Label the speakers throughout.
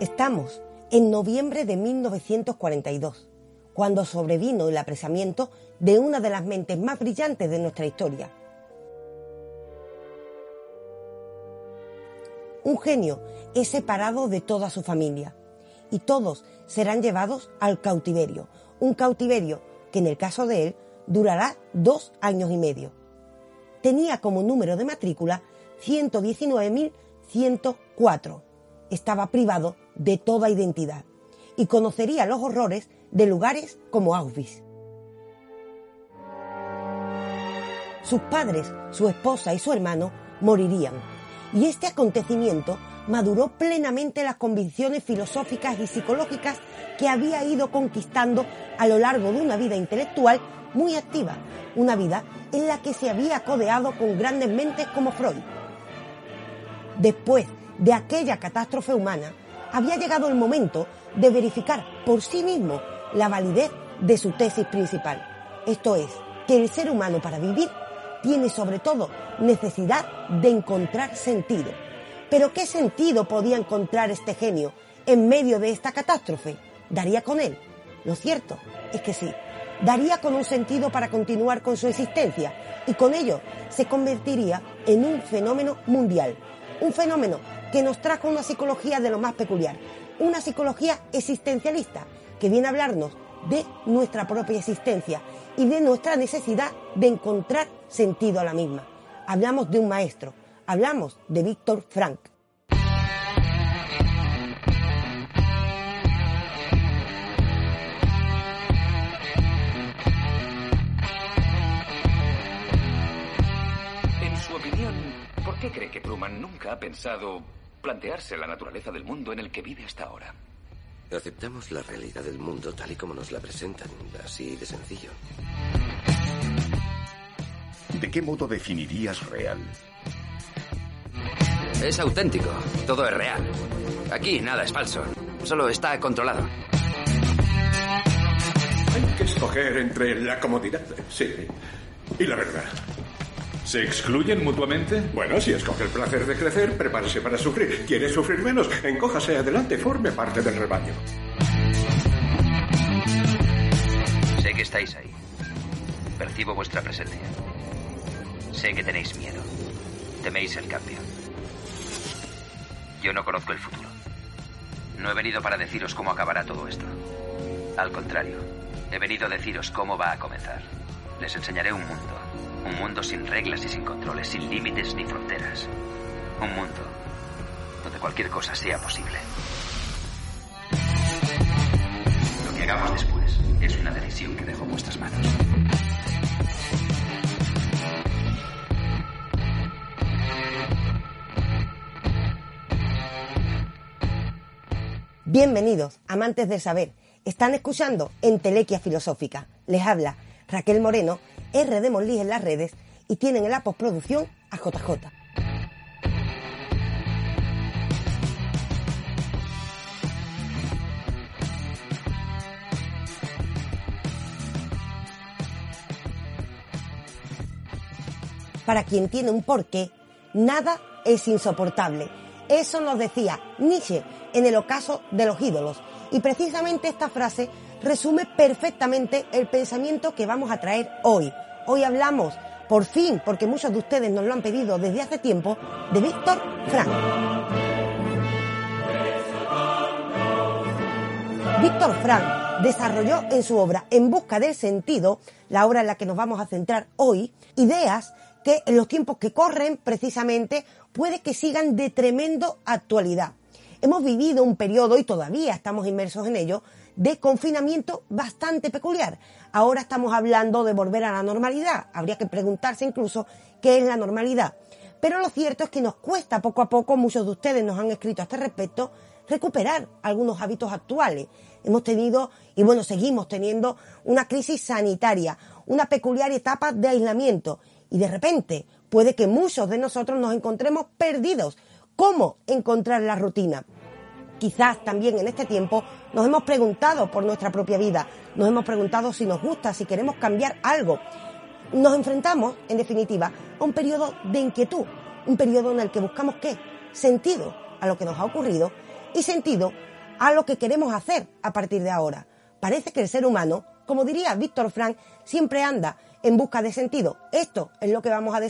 Speaker 1: Estamos en noviembre de 1942, cuando sobrevino el apresamiento de una de las mentes más brillantes de nuestra historia. Un genio es separado de toda su familia y todos serán llevados al cautiverio, un cautiverio que en el caso de él durará dos años y medio. Tenía como número de matrícula 119.104. Estaba privado de toda identidad y conocería los horrores de lugares como Auschwitz. Sus padres, su esposa y su hermano morirían y este acontecimiento maduró plenamente las convicciones filosóficas y psicológicas que había ido conquistando a lo largo de una vida intelectual muy activa, una vida en la que se había codeado con grandes mentes como Freud. Después de aquella catástrofe humana, había llegado el momento de verificar por sí mismo la validez de su tesis principal. Esto es, que el ser humano para vivir tiene sobre todo necesidad de encontrar sentido. Pero ¿qué sentido podía encontrar este genio en medio de esta catástrofe? ¿Daría con él? Lo cierto es que sí, daría con un sentido para continuar con su existencia y con ello se convertiría en un fenómeno mundial. Un fenómeno que nos trajo una psicología de lo más peculiar, una psicología existencialista que viene a hablarnos de nuestra propia existencia y de nuestra necesidad de encontrar sentido a la misma. Hablamos de un maestro, hablamos de Víctor Frank.
Speaker 2: En su opinión, ¿por qué cree que Truman nunca ha pensado plantearse la naturaleza del mundo en el que vive hasta ahora?
Speaker 3: Aceptamos la realidad del mundo tal y como nos la presentan, así de sencillo.
Speaker 4: ¿De qué modo definirías real?
Speaker 5: Es auténtico, todo es real. Aquí nada es falso, solo está controlado.
Speaker 6: Hay que escoger entre la comodidad, sí, y la verdad.
Speaker 7: ¿Se excluyen mutuamente?
Speaker 6: Bueno, si escoge el placer de crecer, prepárese para sufrir. ¿Quiere sufrir menos? Encójase adelante, forme parte del rebaño.
Speaker 5: Sé que estáis ahí. Percibo vuestra presencia. Sé que tenéis miedo. Teméis el cambio. Yo no conozco el futuro. No he venido para deciros cómo acabará todo esto. Al contrario, he venido a deciros cómo va a comenzar. Les enseñaré un mundo. Un mundo sin reglas y sin controles, sin límites ni fronteras. Un mundo donde cualquier cosa sea posible. Lo que hagamos después es una decisión que dejo en vuestras manos.
Speaker 1: Bienvenidos, amantes del saber. Están escuchando Entelequia Filosófica. Les habla Raquel Moreno, R de en las redes y tienen en la postproducción a JJ. Para quien tiene un porqué, nada es insoportable. Eso nos decía Nietzsche en el ocaso de los ídolos. Y precisamente esta frase resume perfectamente el pensamiento que vamos a traer hoy. Hoy hablamos, por fin, porque muchos de ustedes nos lo han pedido desde hace tiempo, de Víctor Frank. Víctor Frank desarrolló en su obra En busca del sentido, la obra en la que nos vamos a centrar hoy, ideas que en los tiempos que corren precisamente puede que sigan de tremendo actualidad. Hemos vivido un periodo, y todavía estamos inmersos en ello, de confinamiento bastante peculiar. Ahora estamos hablando de volver a la normalidad. Habría que preguntarse incluso qué es la normalidad. Pero lo cierto es que nos cuesta poco a poco, muchos de ustedes nos han escrito a este respecto, recuperar algunos hábitos actuales. Hemos tenido, y bueno, seguimos teniendo una crisis sanitaria, una peculiar etapa de aislamiento. Y de repente puede que muchos de nosotros nos encontremos perdidos. ¿Cómo encontrar la rutina? Quizás también en este tiempo nos hemos preguntado por nuestra propia vida, nos hemos preguntado si nos gusta, si queremos cambiar algo. Nos enfrentamos, en definitiva, a un periodo de inquietud, un periodo en el que buscamos qué? Sentido a lo que nos ha ocurrido y sentido a lo que queremos hacer a partir de ahora. Parece que el ser humano, como diría Víctor Frank, siempre anda en busca de sentido. Esto es lo que vamos a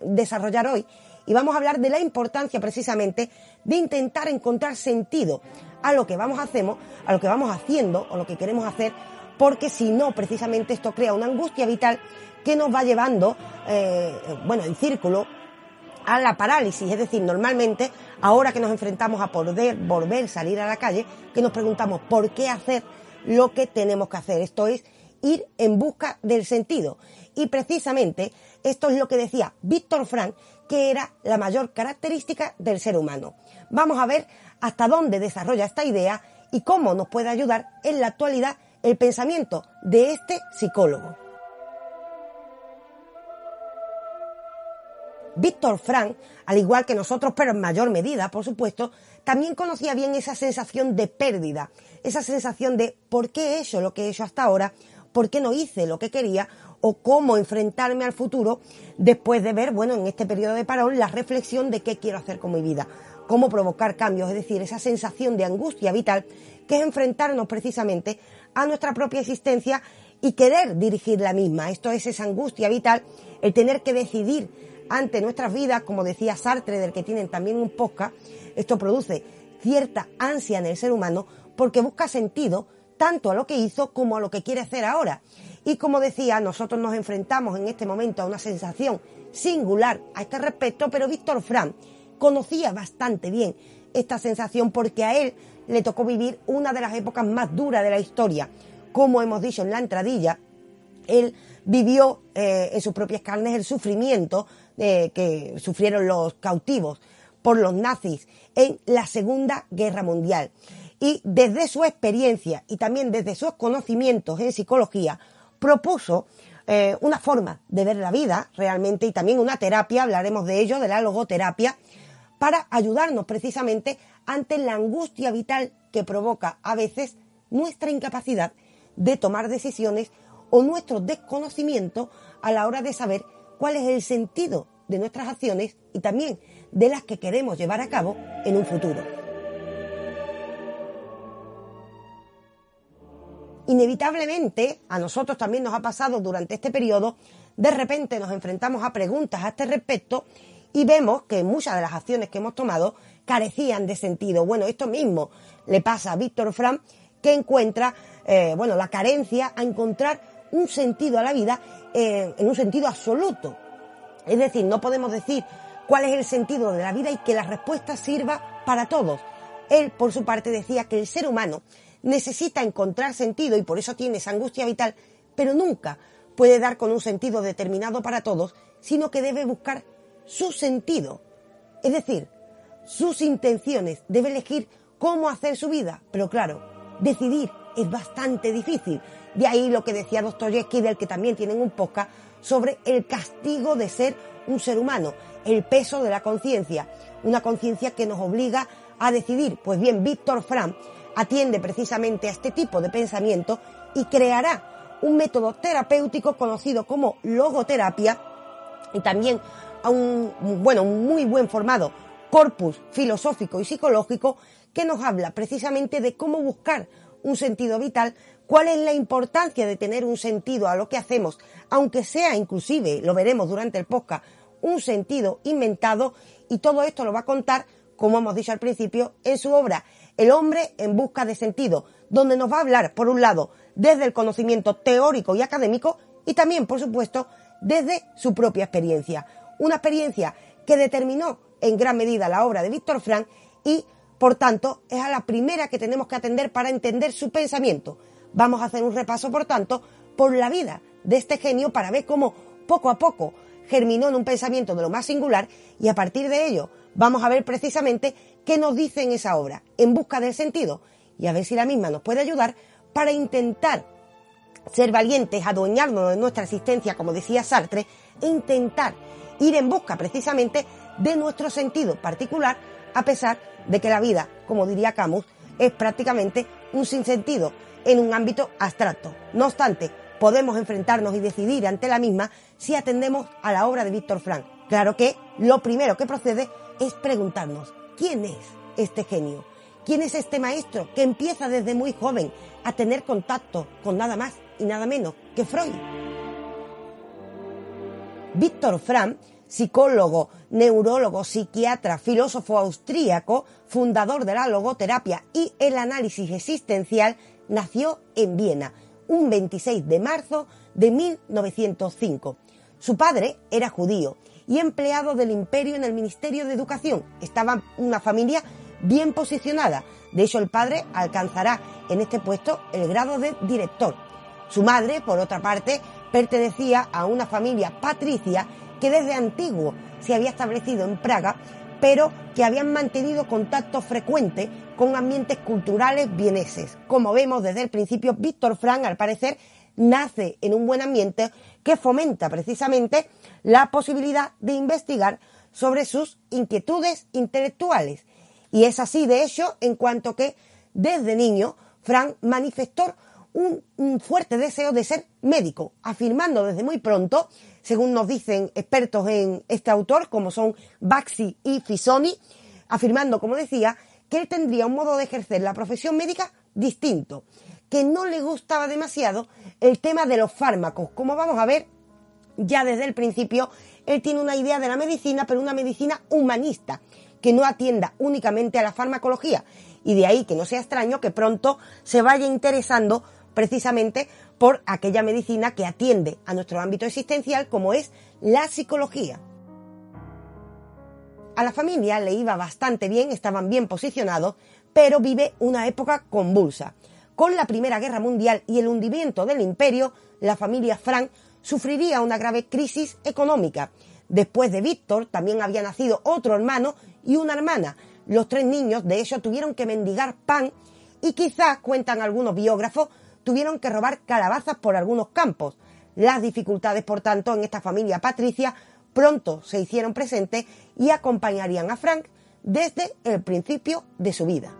Speaker 1: desarrollar hoy y vamos a hablar de la importancia precisamente de intentar encontrar sentido a lo que vamos hacemos, a lo que vamos haciendo o lo que queremos hacer, porque si no, precisamente esto crea una angustia vital que nos va llevando, eh, bueno, en círculo a la parálisis. Es decir, normalmente, ahora que nos enfrentamos a poder volver salir a la calle, que nos preguntamos por qué hacer lo que tenemos que hacer. Esto es ir en busca del sentido. Y precisamente esto es lo que decía Víctor Frank, que era la mayor característica del ser humano. Vamos a ver hasta dónde desarrolla esta idea y cómo nos puede ayudar en la actualidad el pensamiento de este psicólogo. Víctor Frank, al igual que nosotros, pero en mayor medida, por supuesto, también conocía bien esa sensación de pérdida, esa sensación de por qué he hecho lo que he hecho hasta ahora, por qué no hice lo que quería o cómo enfrentarme al futuro después de ver, bueno, en este periodo de parón, la reflexión de qué quiero hacer con mi vida, cómo provocar cambios, es decir, esa sensación de angustia vital que es enfrentarnos precisamente a nuestra propia existencia y querer dirigir la misma. Esto es esa angustia vital, el tener que decidir ante nuestras vidas, como decía Sartre, del que tienen también un podcast, esto produce cierta ansia en el ser humano porque busca sentido tanto a lo que hizo como a lo que quiere hacer ahora. Y como decía, nosotros nos enfrentamos en este momento a una sensación singular a este respecto, pero Víctor Frank conocía bastante bien esta sensación porque a él le tocó vivir una de las épocas más duras de la historia. Como hemos dicho en la entradilla, él vivió eh, en sus propias carnes el sufrimiento eh, que sufrieron los cautivos por los nazis en la Segunda Guerra Mundial. Y desde su experiencia y también desde sus conocimientos en psicología, propuso eh, una forma de ver la vida realmente y también una terapia, hablaremos de ello, de la logoterapia, para ayudarnos precisamente ante la angustia vital que provoca a veces nuestra incapacidad de tomar decisiones o nuestro desconocimiento a la hora de saber cuál es el sentido de nuestras acciones y también de las que queremos llevar a cabo en un futuro. Inevitablemente, a nosotros también nos ha pasado durante este periodo, de repente nos enfrentamos a preguntas a este respecto y vemos que muchas de las acciones que hemos tomado carecían de sentido. Bueno, esto mismo le pasa a Víctor Fran, que encuentra, eh, bueno, la carencia a encontrar un sentido a la vida eh, en un sentido absoluto. Es decir, no podemos decir cuál es el sentido de la vida y que la respuesta sirva para todos. Él, por su parte, decía que el ser humano necesita encontrar sentido y por eso tiene esa angustia vital, pero nunca puede dar con un sentido determinado para todos, sino que debe buscar su sentido. Es decir, sus intenciones, debe elegir cómo hacer su vida, pero claro, decidir es bastante difícil. De ahí lo que decía Dostoyevsky, del que también tienen un podcast, sobre el castigo de ser un ser humano, el peso de la conciencia, una conciencia que nos obliga a decidir. Pues bien, Víctor Frank atiende precisamente a este tipo de pensamiento y creará un método terapéutico conocido como logoterapia y también a un, bueno, un muy buen formado corpus filosófico y psicológico que nos habla precisamente de cómo buscar un sentido vital, cuál es la importancia de tener un sentido a lo que hacemos, aunque sea inclusive, lo veremos durante el podcast, un sentido inventado y todo esto lo va a contar, como hemos dicho al principio, en su obra el hombre en busca de sentido, donde nos va a hablar, por un lado, desde el conocimiento teórico y académico y también, por supuesto, desde su propia experiencia. Una experiencia que determinó en gran medida la obra de Víctor Frank y, por tanto, es a la primera que tenemos que atender para entender su pensamiento. Vamos a hacer un repaso, por tanto, por la vida de este genio para ver cómo poco a poco germinó en un pensamiento de lo más singular y a partir de ello vamos a ver precisamente qué nos dice en esa obra, en busca del sentido, y a ver si la misma nos puede ayudar para intentar ser valientes, adueñarnos de nuestra existencia, como decía Sartre, e intentar ir en busca precisamente de nuestro sentido particular, a pesar de que la vida, como diría Camus, es prácticamente un sinsentido en un ámbito abstracto. No obstante, podemos enfrentarnos y decidir ante la misma si atendemos a la obra de Víctor Frank. Claro que lo primero que procede es preguntarnos, ¿quién es este genio? ¿Quién es este maestro que empieza desde muy joven a tener contacto con nada más y nada menos que Freud? Víctor Frank, psicólogo, neurólogo, psiquiatra, filósofo austríaco, fundador de la logoterapia y el análisis existencial, nació en Viena un 26 de marzo de 1905. Su padre era judío y empleado del imperio en el Ministerio de Educación. Estaba una familia bien posicionada. De hecho, el padre alcanzará en este puesto el grado de director. Su madre, por otra parte, pertenecía a una familia patricia que desde antiguo se había establecido en Praga, pero que habían mantenido contacto frecuente con ambientes culturales vieneses. Como vemos desde el principio, Víctor Frank, al parecer, nace en un buen ambiente que fomenta precisamente la posibilidad de investigar sobre sus inquietudes intelectuales. Y es así, de hecho, en cuanto que desde niño Frank manifestó un, un, fuerte deseo de ser médico, afirmando desde muy pronto, según nos dicen expertos en este autor, como son Baxi y Fisoni, afirmando, como decía, que él tendría un modo de ejercer la profesión médica distinto, que no le gustaba demasiado el tema de los fármacos. Como vamos a ver, ya desde el principio, él tiene una idea de la medicina, pero una medicina humanista, que no atienda únicamente a la farmacología. Y de ahí que no sea extraño que pronto se vaya interesando precisamente por aquella medicina que atiende a nuestro ámbito existencial como es la psicología. A la familia le iba bastante bien, estaban bien posicionados, pero vive una época convulsa. Con la Primera Guerra Mundial y el hundimiento del imperio, la familia Frank sufriría una grave crisis económica. Después de Víctor también había nacido otro hermano y una hermana. Los tres niños, de hecho, tuvieron que mendigar pan y quizás, cuentan algunos biógrafos, tuvieron que robar calabazas por algunos campos. Las dificultades, por tanto, en esta familia patricia pronto se hicieron presentes y acompañarían a Frank desde el principio de su vida.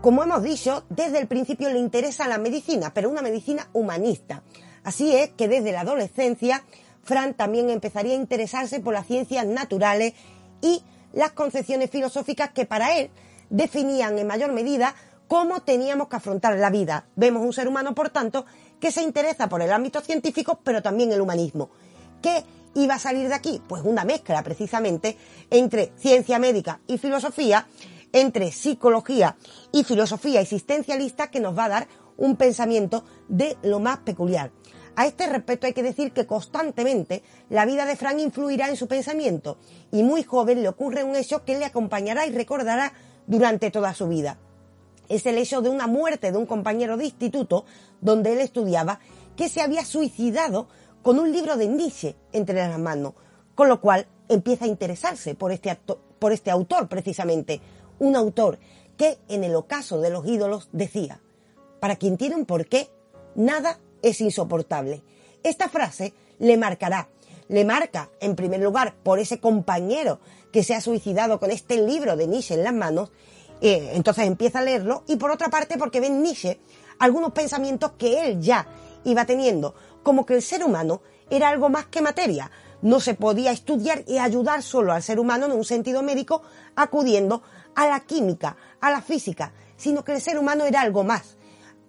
Speaker 1: Como hemos dicho, desde el principio le interesa la medicina, pero una medicina humanista. Así es que desde la adolescencia, Frank también empezaría a interesarse por las ciencias naturales y las concepciones filosóficas que para él definían en mayor medida cómo teníamos que afrontar la vida. Vemos un ser humano, por tanto, que se interesa por el ámbito científico, pero también el humanismo. ¿Qué iba a salir de aquí? Pues una mezcla precisamente entre ciencia médica y filosofía, entre psicología y filosofía existencialista que nos va a dar un pensamiento de lo más peculiar. A este respecto hay que decir que constantemente la vida de Frank influirá en su pensamiento y muy joven le ocurre un hecho que le acompañará y recordará durante toda su vida. Es el hecho de una muerte de un compañero de instituto donde él estudiaba que se había suicidado con un libro de Nietzsche entre las manos, con lo cual empieza a interesarse por este, por este autor precisamente, un autor que en el ocaso de los ídolos decía, para quien tiene un porqué, nada es insoportable. Esta frase le marcará, le marca en primer lugar por ese compañero que se ha suicidado con este libro de Nietzsche en las manos, eh, entonces empieza a leerlo, y por otra parte porque ve Nietzsche algunos pensamientos que él ya iba teniendo, como que el ser humano era algo más que materia. No se podía estudiar y ayudar solo al ser humano en un sentido médico acudiendo a la química, a la física, sino que el ser humano era algo más.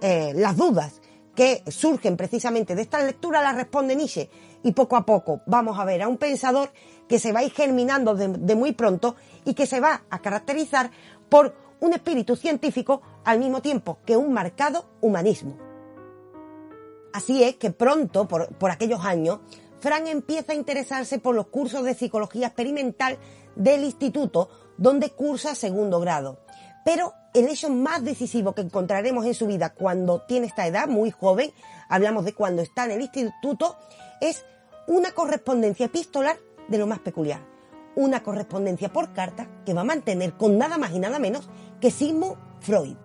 Speaker 1: Eh, las dudas que surgen precisamente de esta lectura las responde Nietzsche y poco a poco vamos a ver a un pensador que se va a ir germinando de muy pronto y que se va a caracterizar por un espíritu científico al mismo tiempo que un marcado humanismo. Así es que pronto, por, aquellos años, Frank empieza a interesarse por los cursos de psicología experimental del instituto, donde cursa segundo grado. Pero el hecho más decisivo que encontraremos en su vida cuando tiene esta edad, muy joven, hablamos de cuando está en el instituto, es una correspondencia epistolar de lo más peculiar. Una correspondencia por carta que va a mantener con nada más y nada menos que Sigmund Freud.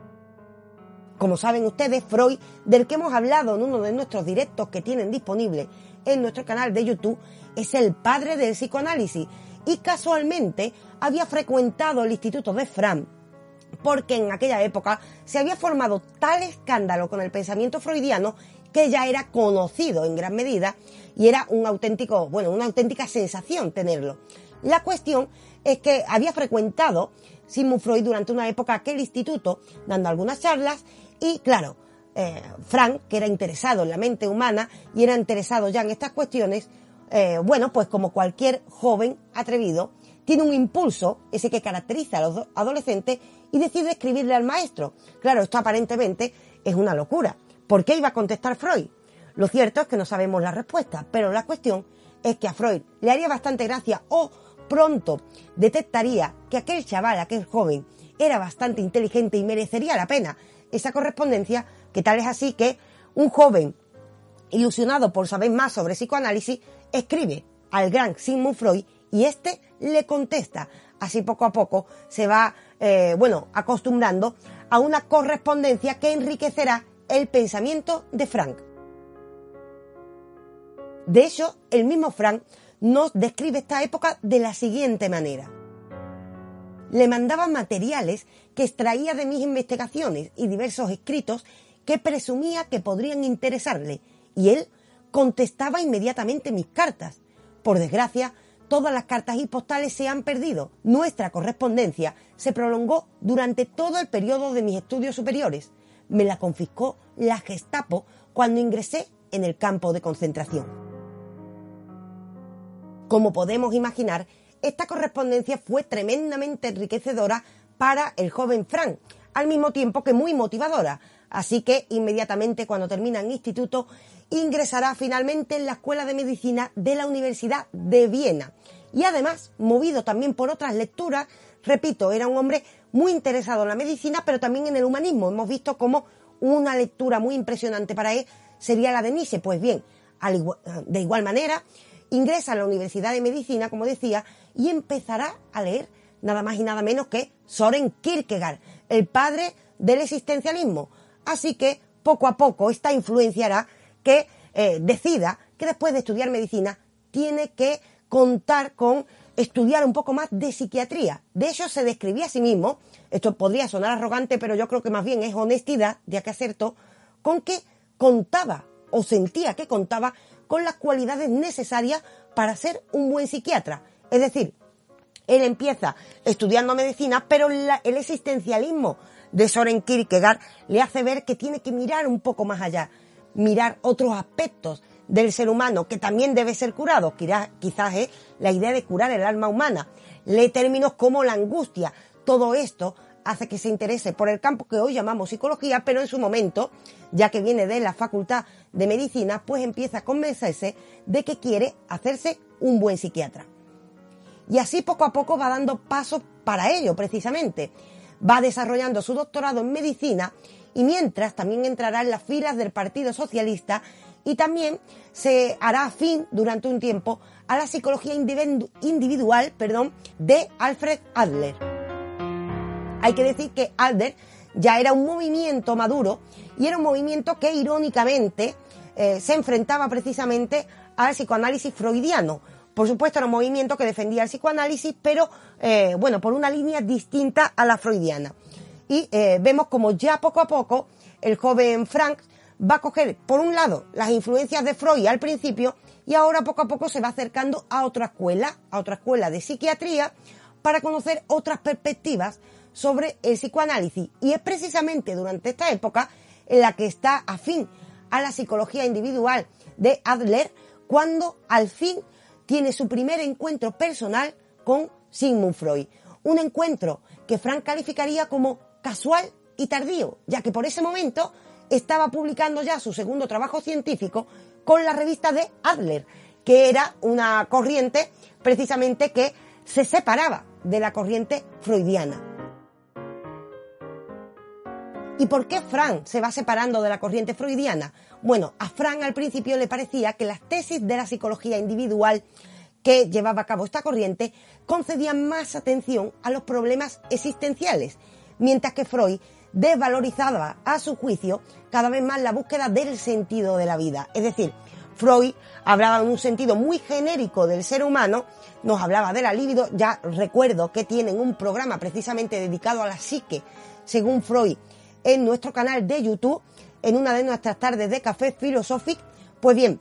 Speaker 1: Como saben ustedes, Freud, del que hemos hablado en uno de nuestros directos que tienen disponible en nuestro canal de YouTube, es el padre del psicoanálisis y casualmente había frecuentado el Instituto de Fram porque en aquella época se había formado tal escándalo con el pensamiento freudiano que ya era conocido en gran medida y era un auténtico, bueno, una auténtica sensación tenerlo. La cuestión es que había frecuentado Sigmund Freud durante una época aquel instituto, dando algunas charlas y, claro, eh, Frank, que era interesado en la mente humana y era interesado ya en estas cuestiones, eh, bueno, pues como cualquier joven atrevido, tiene un impulso, ese que caracteriza a los adolescentes, y decide escribirle al maestro. Claro, esto aparentemente es una locura. ¿Por qué iba a contestar Freud? Lo cierto es que no sabemos la respuesta, pero la cuestión es que a Freud le haría bastante gracia o pronto detectaría que aquel chaval, aquel joven, era bastante inteligente y merecería la pena esa correspondencia, que tal es así que un joven ilusionado por saber más sobre psicoanálisis escribe al gran Sigmund Freud y este le contesta. Así poco a poco se va, eh, bueno, acostumbrando a una correspondencia que enriquecerá el pensamiento de Frank. De hecho, el mismo Frank nos describe esta época de la siguiente manera. Le mandaba materiales que extraía de mis investigaciones y diversos escritos que presumía que podrían interesarle, y él contestaba inmediatamente mis cartas. Por desgracia, todas las cartas y postales se han perdido. Nuestra correspondencia se prolongó durante todo el periodo de mis estudios superiores. Me la confiscó la Gestapo cuando ingresé en el campo de concentración. Como podemos imaginar, esta correspondencia fue tremendamente enriquecedora para el joven Frank, al mismo tiempo que muy motivadora. Así que inmediatamente cuando termina el instituto ingresará finalmente en la Escuela de Medicina de la Universidad de Viena. Y además, movido también por otras lecturas, repito, era un hombre muy interesado en la medicina, pero también en el humanismo. Hemos visto cómo una lectura muy impresionante para él sería la de Nietzsche. Pues bien, de igual manera, ingresa a la Universidad de Medicina, como decía, y empezará a leer nada más y nada menos que Soren Kierkegaard, el padre del existencialismo. Así que poco a poco esta influenciará que eh, decida que después de estudiar medicina tiene que contar con estudiar un poco más de psiquiatría. De hecho, se describía a sí mismo, esto podría sonar arrogante, pero yo creo que más bien es honestidad, ya que acertó, con que contaba o sentía que contaba con las cualidades necesarias para ser un buen psiquiatra. Es decir, él empieza estudiando medicina, pero el existencialismo de Soren Kierkegaard le hace ver que tiene que mirar un poco más allá, mirar otros aspectos del ser humano que también debe ser curado. Quizás es la idea de curar el alma humana. Lee términos como la angustia. Todo esto hace que se interese por el campo que hoy llamamos psicología, pero en su momento, ya que viene de la Facultad de Medicina, pues empieza a convencerse de que quiere hacerse un buen psiquiatra. Y así poco a poco va dando pasos para ello, precisamente. Va desarrollando su doctorado en medicina y mientras también entrará en las filas del Partido Socialista y también se hará fin durante un tiempo a la psicología individual perdón, de Alfred Adler. Hay que decir que Adler ya era un movimiento maduro y era un movimiento que irónicamente eh, se enfrentaba precisamente al psicoanálisis freudiano. Por supuesto era un movimiento que defendía el psicoanálisis, pero eh, bueno, por una línea distinta a la freudiana. Y eh, vemos como ya poco a poco el joven Frank va a coger, por un lado, las influencias de Freud al principio y ahora poco a poco se va acercando a otra escuela, a otra escuela de psiquiatría, para conocer otras perspectivas sobre el psicoanálisis. Y es precisamente durante esta época en la que está afín a la psicología individual de Adler, cuando al fin tiene su primer encuentro personal con Sigmund Freud. Un encuentro que Frank calificaría como casual y tardío, ya que por ese momento estaba publicando ya su segundo trabajo científico con la revista de Adler, que era una corriente precisamente que se separaba de la corriente freudiana. ¿Y por qué Frank se va separando de la corriente freudiana? Bueno, a Frank al principio le parecía que las tesis de la psicología individual que llevaba a cabo esta corriente concedían más atención a los problemas existenciales, mientras que Freud desvalorizaba a su juicio cada vez más la búsqueda del sentido de la vida. Es decir, Freud hablaba en un sentido muy genérico del ser humano, nos hablaba de la libido, ya recuerdo que tienen un programa precisamente dedicado a la psique, según Freud, en nuestro canal de YouTube, en una de nuestras tardes de café Philosophic, pues bien,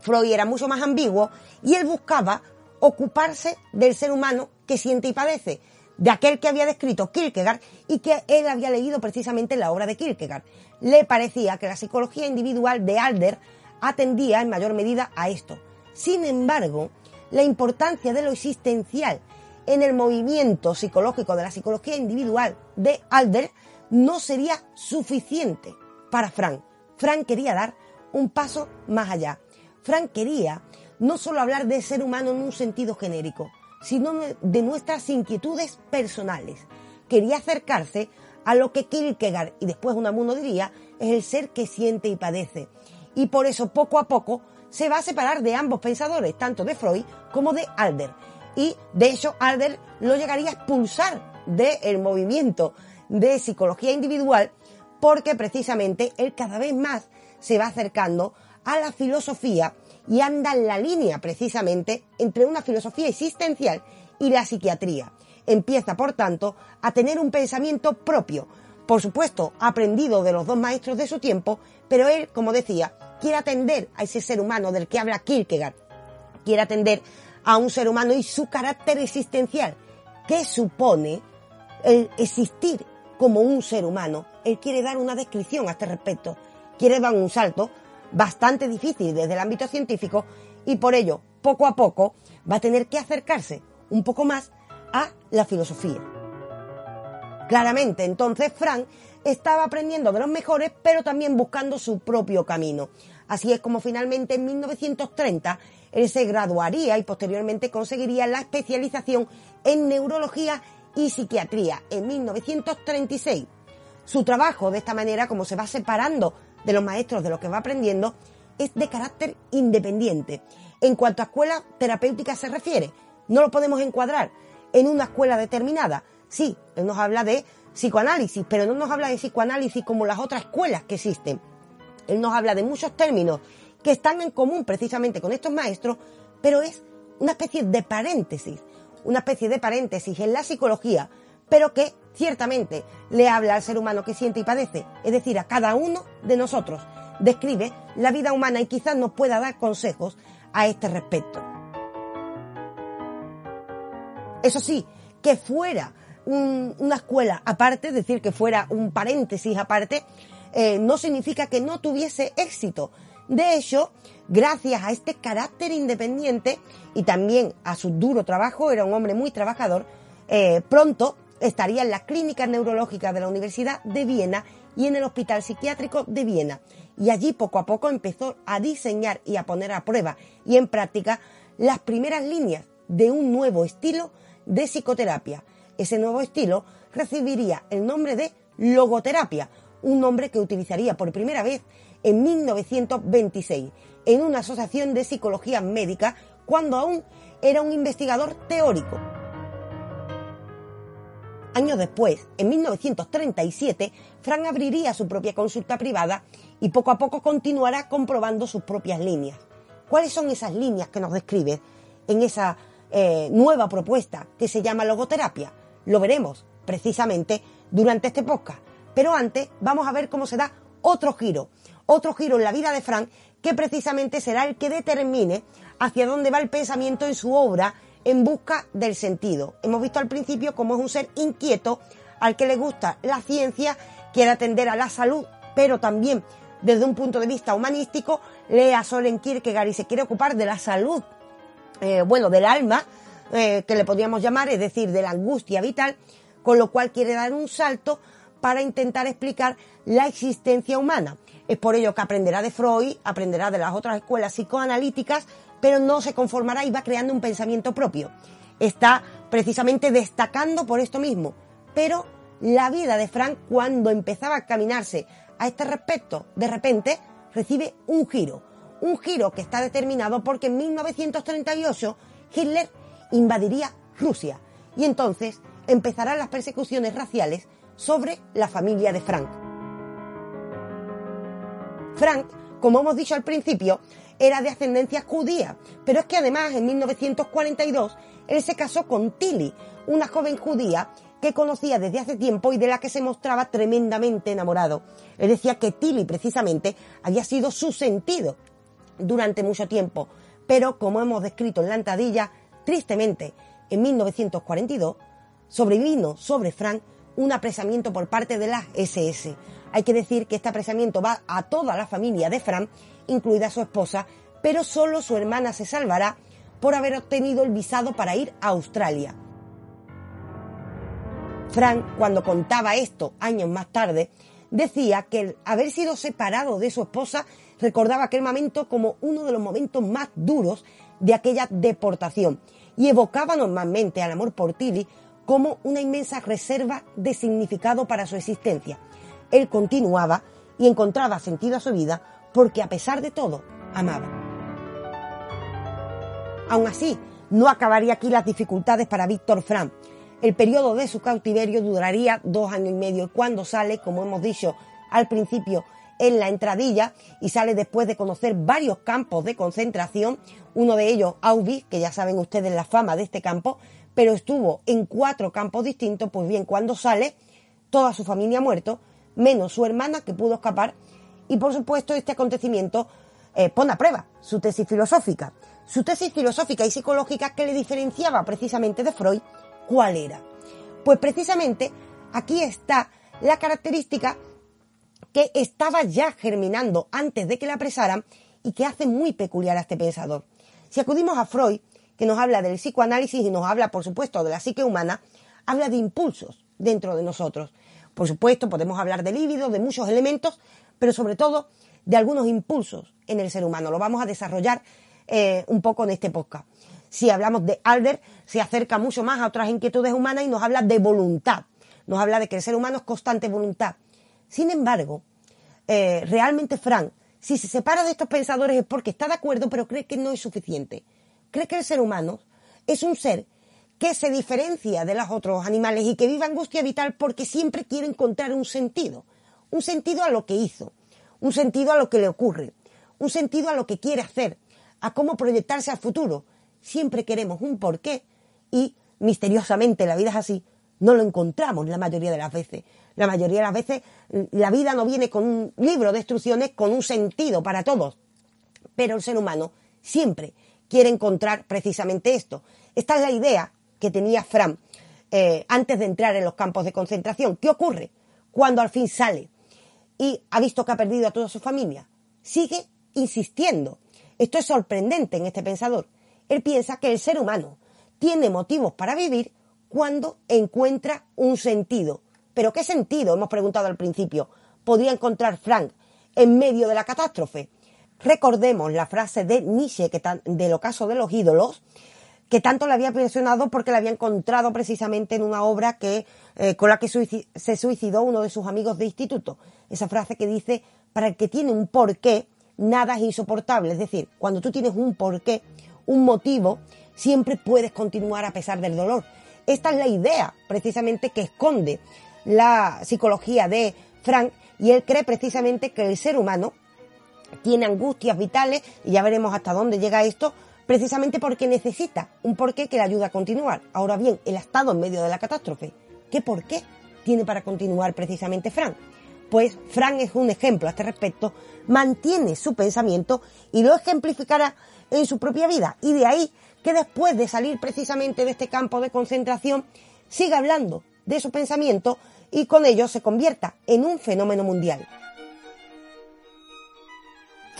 Speaker 1: Freud era mucho más ambiguo y él buscaba ocuparse del ser humano que siente y padece, de aquel que había descrito Kierkegaard y que él había leído precisamente la obra de Kierkegaard. Le parecía que la psicología individual de Alder atendía en mayor medida a esto. Sin embargo, la importancia de lo existencial en el movimiento psicológico de la psicología individual de Alder no sería suficiente para Frank. Frank quería dar un paso más allá. Frank quería no solo hablar de ser humano en un sentido genérico, sino de nuestras inquietudes personales. Quería acercarse a lo que Kierkegaard y después Unamuno diría es el ser que siente y padece. Y por eso poco a poco se va a separar de ambos pensadores, tanto de Freud como de Alder. Y de hecho Alder lo llegaría a expulsar del movimiento de psicología individual porque precisamente él cada vez más se va acercando a la filosofía y anda en la línea precisamente entre una filosofía existencial y la psiquiatría. Empieza, por tanto, a tener un pensamiento propio, por supuesto, aprendido de los dos maestros de su tiempo, pero él, como decía, quiere atender a ese ser humano del que habla Kierkegaard, quiere atender a un ser humano y su carácter existencial, que supone el existir como un ser humano. Él quiere dar una descripción a este respecto, quiere dar un salto bastante difícil desde el ámbito científico y por ello, poco a poco, va a tener que acercarse un poco más a la filosofía. Claramente, entonces, Frank estaba aprendiendo de los mejores, pero también buscando su propio camino. Así es como finalmente en 1930 él se graduaría y posteriormente conseguiría la especialización en neurología y psiquiatría en 1936. Su trabajo, de esta manera, como se va separando de los maestros de lo que va aprendiendo, es de carácter independiente. En cuanto a escuela terapéutica se refiere, no lo podemos encuadrar en una escuela determinada. Sí, él nos habla de psicoanálisis, pero no nos habla de psicoanálisis como las otras escuelas que existen. Él nos habla de muchos términos que están en común precisamente con estos maestros, pero es una especie de paréntesis, una especie de paréntesis en la psicología, pero que ciertamente le habla al ser humano que siente y padece, es decir, a cada uno de nosotros. Describe la vida humana y quizás nos pueda dar consejos a este respecto. Eso sí, que fuera una escuela aparte, decir, que fuera un paréntesis aparte, eh, no significa que no tuviese éxito. De hecho, gracias a este carácter independiente y también a su duro trabajo, era un hombre muy trabajador, eh, pronto estaría en las clínicas neurológicas de la Universidad de Viena y en el Hospital Psiquiátrico de Viena. Y allí poco a poco empezó a diseñar y a poner a prueba y en práctica las primeras líneas de un nuevo estilo de psicoterapia. Ese nuevo estilo recibiría el nombre de logoterapia, un nombre que utilizaría por primera vez en 1926 en una asociación de psicología médica cuando aún era un investigador teórico. Años después, en 1937, Frank abriría su propia consulta privada y poco a poco continuará comprobando sus propias líneas. ¿Cuáles son esas líneas que nos describe en esa eh, nueva propuesta que se llama logoterapia? Lo veremos precisamente durante este podcast. Pero antes vamos a ver cómo se da otro giro, otro giro en la vida de Frank que precisamente será el que determine hacia dónde va el pensamiento en su obra en busca del sentido. Hemos visto al principio cómo es un ser inquieto, al que le gusta la ciencia, quiere atender a la salud, pero también desde un punto de vista humanístico, lee a Soren Kierkegaard y se quiere ocupar de la salud, eh, bueno, del alma, eh, que le podríamos llamar, es decir, de la angustia vital, con lo cual quiere dar un salto para intentar explicar la existencia humana. Es por ello que aprenderá de Freud, aprenderá de las otras escuelas psicoanalíticas, pero no se conformará y va creando un pensamiento propio. Está precisamente destacando por esto mismo. Pero la vida de Frank, cuando empezaba a caminarse a este respecto, de repente recibe un giro. Un giro que está determinado porque en 1938 Hitler invadiría Rusia y entonces empezarán las persecuciones raciales sobre la familia de Frank. Frank, como hemos dicho al principio, era de ascendencia judía, pero es que además en 1942 él se casó con Tilly, una joven judía que conocía desde hace tiempo y de la que se mostraba tremendamente enamorado. Él decía que Tilly precisamente había sido su sentido durante mucho tiempo, pero como hemos descrito en la entradilla, tristemente, en 1942 sobrevino sobre Frank un apresamiento por parte de las SS. Hay que decir que este apresamiento va a toda la familia de Frank, incluida su esposa, pero solo su hermana se salvará por haber obtenido el visado para ir a Australia. Frank, cuando contaba esto años más tarde, decía que el haber sido separado de su esposa recordaba aquel momento como uno de los momentos más duros de aquella deportación y evocaba normalmente al amor por Tilly como una inmensa reserva de significado para su existencia. Él continuaba y encontraba sentido a su vida porque a pesar de todo amaba. Aún así, no acabaría aquí las dificultades para Víctor Frank. El periodo de su cautiverio duraría dos años y medio y cuando sale, como hemos dicho al principio, en la entradilla y sale después de conocer varios campos de concentración, uno de ellos Auschwitz, que ya saben ustedes la fama de este campo, pero estuvo en cuatro campos distintos, pues bien, cuando sale, toda su familia ha muerto, menos su hermana que pudo escapar, y por supuesto este acontecimiento eh, pone a prueba su tesis filosófica. Su tesis filosófica y psicológica que le diferenciaba precisamente de Freud, ¿cuál era? Pues precisamente aquí está la característica que estaba ya germinando antes de que la apresaran y que hace muy peculiar a este pensador. Si acudimos a Freud, que nos habla del psicoanálisis y nos habla, por supuesto, de la psique humana, habla de impulsos dentro de nosotros. Por supuesto, podemos hablar de líbido, de muchos elementos, pero sobre todo de algunos impulsos en el ser humano. Lo vamos a desarrollar eh, un poco en este podcast. Si hablamos de Alder, se acerca mucho más a otras inquietudes humanas y nos habla de voluntad. Nos habla de que el ser humano es constante voluntad. Sin embargo, eh, realmente Frank, si se separa de estos pensadores es porque está de acuerdo, pero cree que no es suficiente. Cree que el ser humano es un ser que se diferencia de los otros animales y que vive angustia vital porque siempre quiere encontrar un sentido. Un sentido a lo que hizo, un sentido a lo que le ocurre, un sentido a lo que quiere hacer, a cómo proyectarse al futuro. Siempre queremos un porqué y misteriosamente la vida es así, no lo encontramos la mayoría de las veces. La mayoría de las veces la vida no viene con un libro de instrucciones con un sentido para todos. Pero el ser humano siempre quiere encontrar precisamente esto. Esta es la idea que tenía Fran eh, antes de entrar en los campos de concentración. ¿Qué ocurre cuando al fin sale y ha visto que ha perdido a toda su familia? Sigue insistiendo. Esto es sorprendente en este pensador. Él piensa que el ser humano tiene motivos para vivir cuando encuentra un sentido. ¿Pero qué sentido? Hemos preguntado al principio. ¿Podría encontrar Frank en medio de la catástrofe? Recordemos la frase de Nietzsche que del ocaso de los ídolos, que tanto le había impresionado porque la había encontrado precisamente en una obra que, eh, con la que se suicidó uno de sus amigos de instituto. Esa frase que dice, para el que tiene un porqué, nada es insoportable. Es decir, cuando tú tienes un porqué, un motivo, siempre puedes continuar a pesar del dolor. Esta es la idea precisamente que esconde la psicología de Frank y él cree precisamente que el ser humano tiene angustias vitales y ya veremos hasta dónde llega esto precisamente porque necesita un porqué que le ayuda a continuar. Ahora bien, él ha estado en medio de la catástrofe. ¿Qué porqué tiene para continuar precisamente Frank? Pues Frank es un ejemplo a este respecto, mantiene su pensamiento y lo ejemplificará en su propia vida. Y de ahí que después de salir precisamente de este campo de concentración, siga hablando de su pensamiento y con ello se convierta en un fenómeno mundial.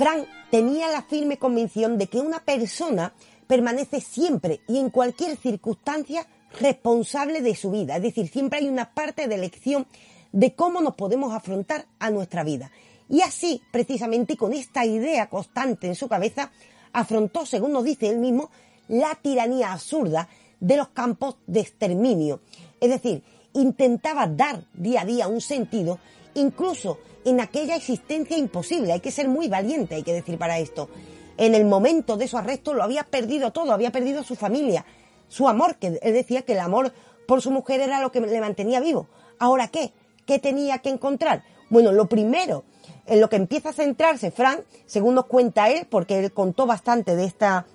Speaker 1: Frank tenía la firme convicción de que una persona permanece siempre y en cualquier circunstancia responsable de su vida, es decir, siempre hay una parte de elección de cómo nos podemos afrontar a nuestra vida. Y así, precisamente, con esta idea constante en su cabeza, afrontó, según nos dice él mismo, la tiranía absurda de los campos de exterminio. Es decir, intentaba dar día a día un sentido, incluso en aquella existencia imposible. Hay que ser muy valiente, hay que decir para esto. En el momento de su arresto lo había perdido todo, había perdido su familia, su amor, que él decía que el amor por su mujer era lo que le mantenía vivo. Ahora, ¿qué? ¿Qué tenía que encontrar? Bueno, lo primero en lo que empieza a centrarse Frank, según nos cuenta él, porque él contó bastante de esta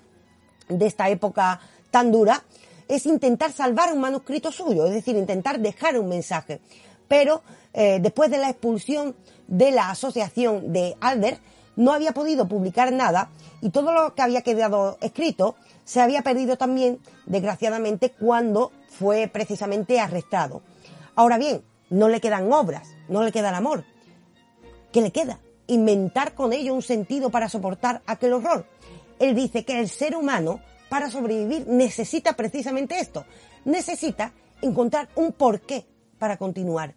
Speaker 1: de esta época tan dura, es intentar salvar un manuscrito suyo, es decir, intentar dejar un mensaje. Pero eh, después de la expulsión de la asociación de Albert, no había podido publicar nada y todo lo que había quedado escrito se había perdido también, desgraciadamente, cuando fue precisamente arrestado. Ahora bien, no le quedan obras, no le queda el amor. ¿Qué le queda? Inventar con ello un sentido para soportar aquel horror. Él dice que el ser humano, para sobrevivir, necesita precisamente esto. Necesita encontrar un porqué para continuar.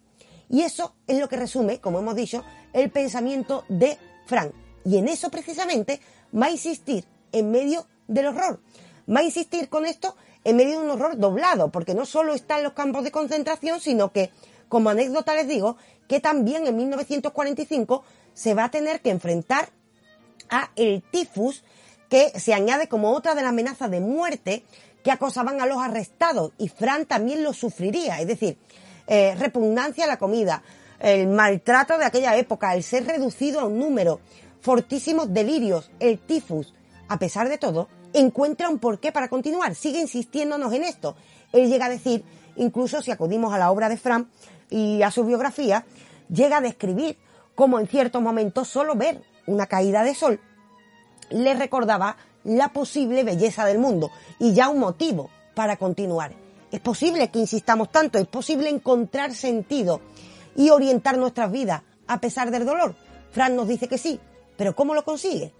Speaker 1: Y eso es lo que resume, como hemos dicho, el pensamiento de Frank. Y en eso precisamente va a insistir en medio del horror. Va a insistir con esto en medio de un horror doblado, porque no solo está en los campos de concentración, sino que, como anécdota les digo, que también en 1945 se va a tener que enfrentar a el tifus, que se añade como otra de las amenazas de muerte que acosaban a los arrestados, y Frank también lo sufriría, es decir, eh, repugnancia a la comida, el maltrato de aquella época, el ser reducido a un número, fortísimos delirios, el tifus. A pesar de todo, encuentra un porqué para continuar, sigue insistiéndonos en esto. Él llega a decir, incluso si acudimos a la obra de Fran y a su biografía, llega a describir cómo en ciertos momentos solo ver una caída de sol le recordaba la posible belleza del mundo y ya un motivo para continuar. Es posible que insistamos tanto, es posible encontrar sentido y orientar nuestras vidas a pesar del dolor. Fran nos dice que sí, pero ¿cómo lo consigue?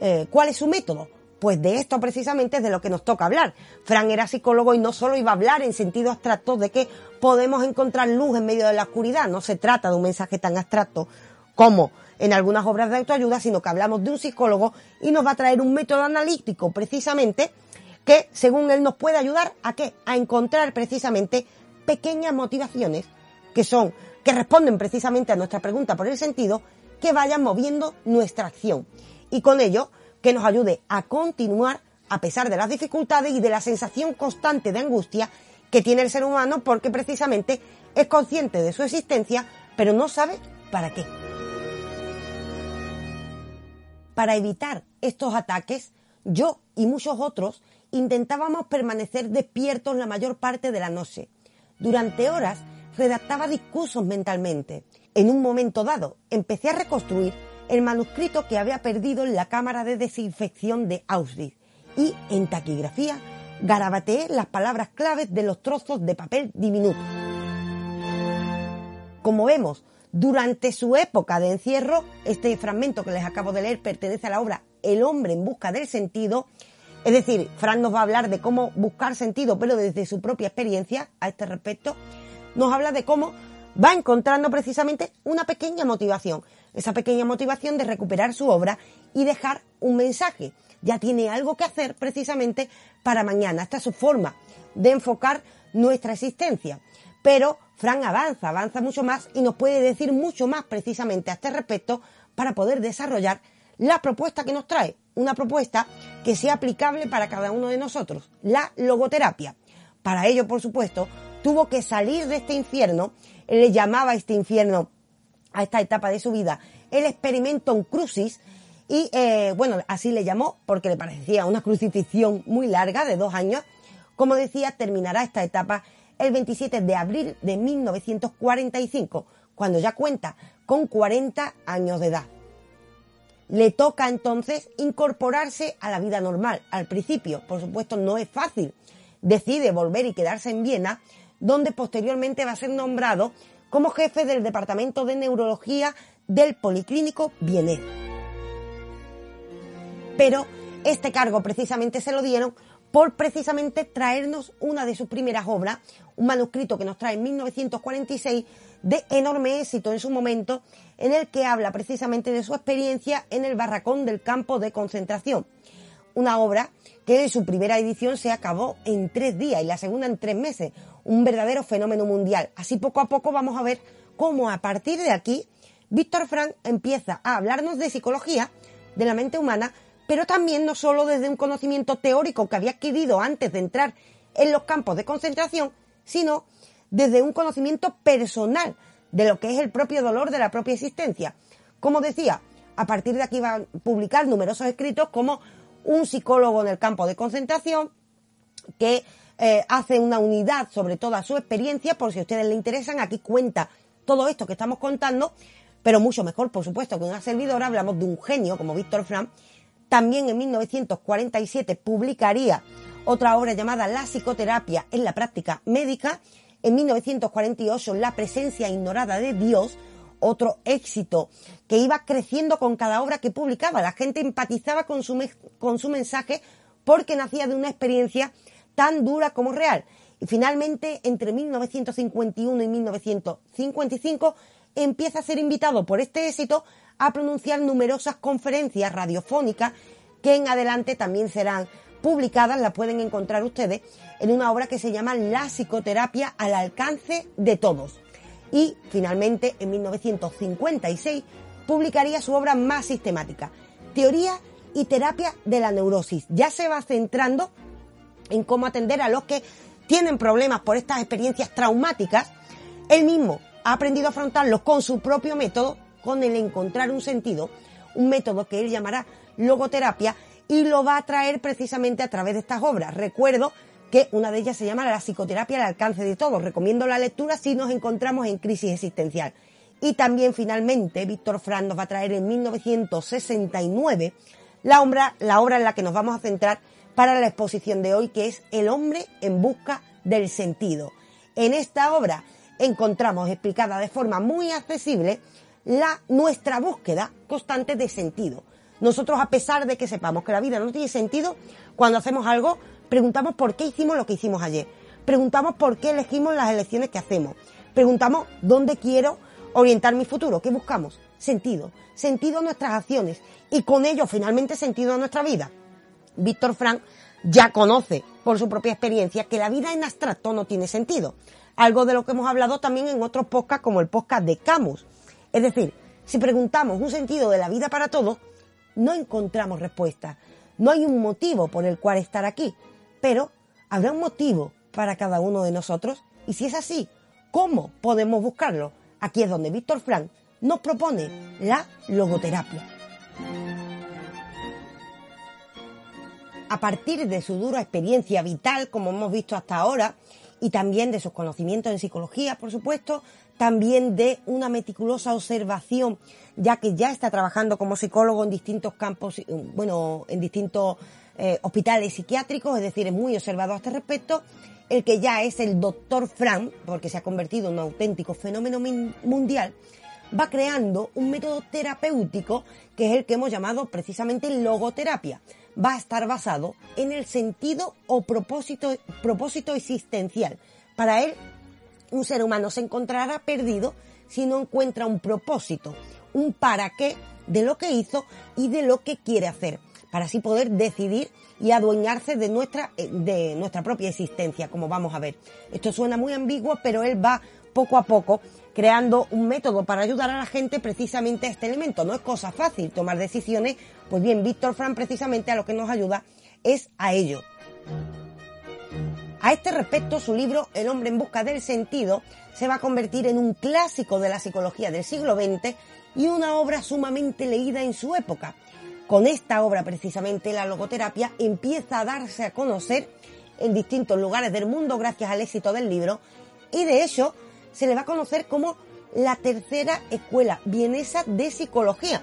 Speaker 1: Eh, ¿Cuál es su método? Pues de esto precisamente es de lo que nos toca hablar. Fran era psicólogo y no solo iba a hablar en sentido abstracto de que podemos encontrar luz en medio de la oscuridad. No se trata de un mensaje tan abstracto como en algunas obras de autoayuda, sino que hablamos de un psicólogo y nos va a traer un método analítico precisamente que, según él, nos puede ayudar a qué? A encontrar precisamente pequeñas motivaciones que son, que responden precisamente a nuestra pregunta por el sentido, que vayan moviendo nuestra acción. Y con ello, que nos ayude a continuar a pesar de las dificultades y de la sensación constante de angustia que tiene el ser humano porque precisamente es consciente de su existencia, pero no sabe para qué. Para evitar estos ataques, yo y muchos otros intentábamos permanecer despiertos la mayor parte de la noche. Durante horas redactaba discursos mentalmente. En un momento dado empecé a reconstruir el manuscrito que había perdido en la cámara de desinfección de Auschwitz y en taquigrafía garabateé las palabras claves de los trozos de papel diminuto. Como vemos, durante su época de encierro, este fragmento que les acabo de leer pertenece a la obra El hombre en busca del sentido. Es decir, Fran nos va a hablar de cómo buscar sentido, pero desde su propia experiencia a este respecto. Nos habla de cómo va encontrando precisamente una pequeña motivación esa pequeña motivación de recuperar su obra y dejar un mensaje. Ya tiene algo que hacer precisamente para mañana. Esta es su forma de enfocar nuestra existencia. Pero Fran avanza, avanza mucho más y nos puede decir mucho más precisamente a este respecto para poder desarrollar la propuesta que nos trae. Una propuesta que sea aplicable para cada uno de nosotros, la logoterapia. Para ello, por supuesto, tuvo que salir de este infierno. Él le llamaba a este infierno a esta etapa de su vida el experimentum crucis y eh, bueno, así le llamó porque le parecía una crucifixión muy larga de dos años. Como decía, terminará esta etapa el 27 de abril de 1945, cuando ya cuenta con 40 años de edad. Le toca entonces incorporarse a la vida normal. Al principio, por supuesto, no es fácil. Decide volver y quedarse en Viena, donde posteriormente va a ser nombrado como jefe del Departamento de Neurología del Policlínico Bienet. Pero este cargo precisamente se lo dieron por precisamente traernos una de sus primeras obras, un manuscrito que nos trae en 1946 de enorme éxito en su momento, en el que habla precisamente de su experiencia en el barracón del campo de concentración. Una obra que en su primera edición se acabó en tres días y la segunda en tres meses, un verdadero fenómeno mundial. Así poco a poco vamos a ver cómo a partir de aquí Víctor Frank empieza a hablarnos de psicología, de la mente humana, pero también no solo desde un conocimiento teórico que había adquirido antes de entrar en los campos de concentración, sino desde un conocimiento personal de lo que es el propio dolor de la propia existencia. Como decía, a partir de aquí va a publicar numerosos escritos como un psicólogo en el campo de concentración que eh, hace una unidad sobre toda su experiencia, por si a ustedes le interesan, aquí cuenta todo esto que estamos contando, pero mucho mejor, por supuesto, que una servidora. Hablamos de un genio como Víctor Frank. También en 1947 publicaría otra obra llamada La psicoterapia en la práctica médica. En 1948, La presencia ignorada de Dios, otro éxito que iba creciendo con cada obra que publicaba. La gente empatizaba con su, con su mensaje porque nacía de una experiencia tan dura como real. Y finalmente, entre 1951 y 1955, empieza a ser invitado por este éxito a pronunciar numerosas conferencias radiofónicas que en adelante también serán publicadas, las pueden encontrar ustedes en una obra que se llama La psicoterapia al alcance de todos. Y finalmente, en 1956, publicaría su obra más sistemática, Teoría y Terapia de la Neurosis. Ya se va centrando en cómo atender a los que tienen problemas por estas experiencias traumáticas. Él mismo ha aprendido a afrontarlos con su propio método, con el encontrar un sentido, un método que él llamará logoterapia y lo va a traer precisamente a través de estas obras. Recuerdo que una de ellas se llama La psicoterapia al alcance de todos. Recomiendo la lectura si nos encontramos en crisis existencial. Y también finalmente Víctor Frank nos va a traer en 1969 la obra, la obra en la que nos vamos a centrar para la exposición de hoy, que es El hombre en busca del sentido. En esta obra encontramos explicada de forma muy accesible la, nuestra búsqueda constante de sentido. Nosotros, a pesar de que sepamos que la vida no tiene sentido, cuando hacemos algo, preguntamos por qué hicimos lo que hicimos ayer. Preguntamos por qué elegimos las elecciones que hacemos. Preguntamos dónde quiero orientar mi futuro. ¿Qué buscamos? Sentido. Sentido a nuestras acciones. Y con ello, finalmente, sentido a nuestra vida. Víctor Frank ya conoce, por su propia experiencia, que la vida en abstracto no tiene sentido algo de lo que hemos hablado también en otros podcasts como el podcast de Camus. Es decir, si preguntamos un sentido de la vida para todos, no encontramos respuesta. No hay un motivo por el cual estar aquí, pero habrá un motivo para cada uno de nosotros y si es así, ¿cómo podemos buscarlo? Aquí es donde Víctor Frank nos propone la logoterapia. A partir de su dura experiencia vital, como hemos visto hasta ahora, y también de sus conocimientos en psicología, por supuesto, también de una meticulosa observación, ya que ya está trabajando como psicólogo en distintos campos, bueno, en distintos eh, hospitales psiquiátricos, es decir, es muy observado a este respecto, el que ya es el doctor Frank, porque se ha convertido en un auténtico fenómeno mundial, va creando un método terapéutico que es el que hemos llamado precisamente logoterapia va a estar basado en el sentido o propósito, propósito existencial. Para él, un ser humano se encontrará perdido si no encuentra un propósito, un para qué de lo que hizo y de lo que quiere hacer, para así poder decidir y adueñarse de nuestra, de nuestra propia existencia, como vamos a ver. Esto suena muy ambiguo, pero él va poco a poco creando un método para ayudar a la gente precisamente a este elemento. No es cosa fácil tomar decisiones, pues bien, Víctor Frank precisamente a lo que nos ayuda es a ello. A este respecto, su libro El hombre en busca del sentido se va a convertir en un clásico de la psicología del siglo XX y una obra sumamente leída en su época. Con esta obra precisamente la logoterapia empieza a darse a conocer en distintos lugares del mundo gracias al éxito del libro y de hecho se le va a conocer como la tercera escuela vienesa de psicología.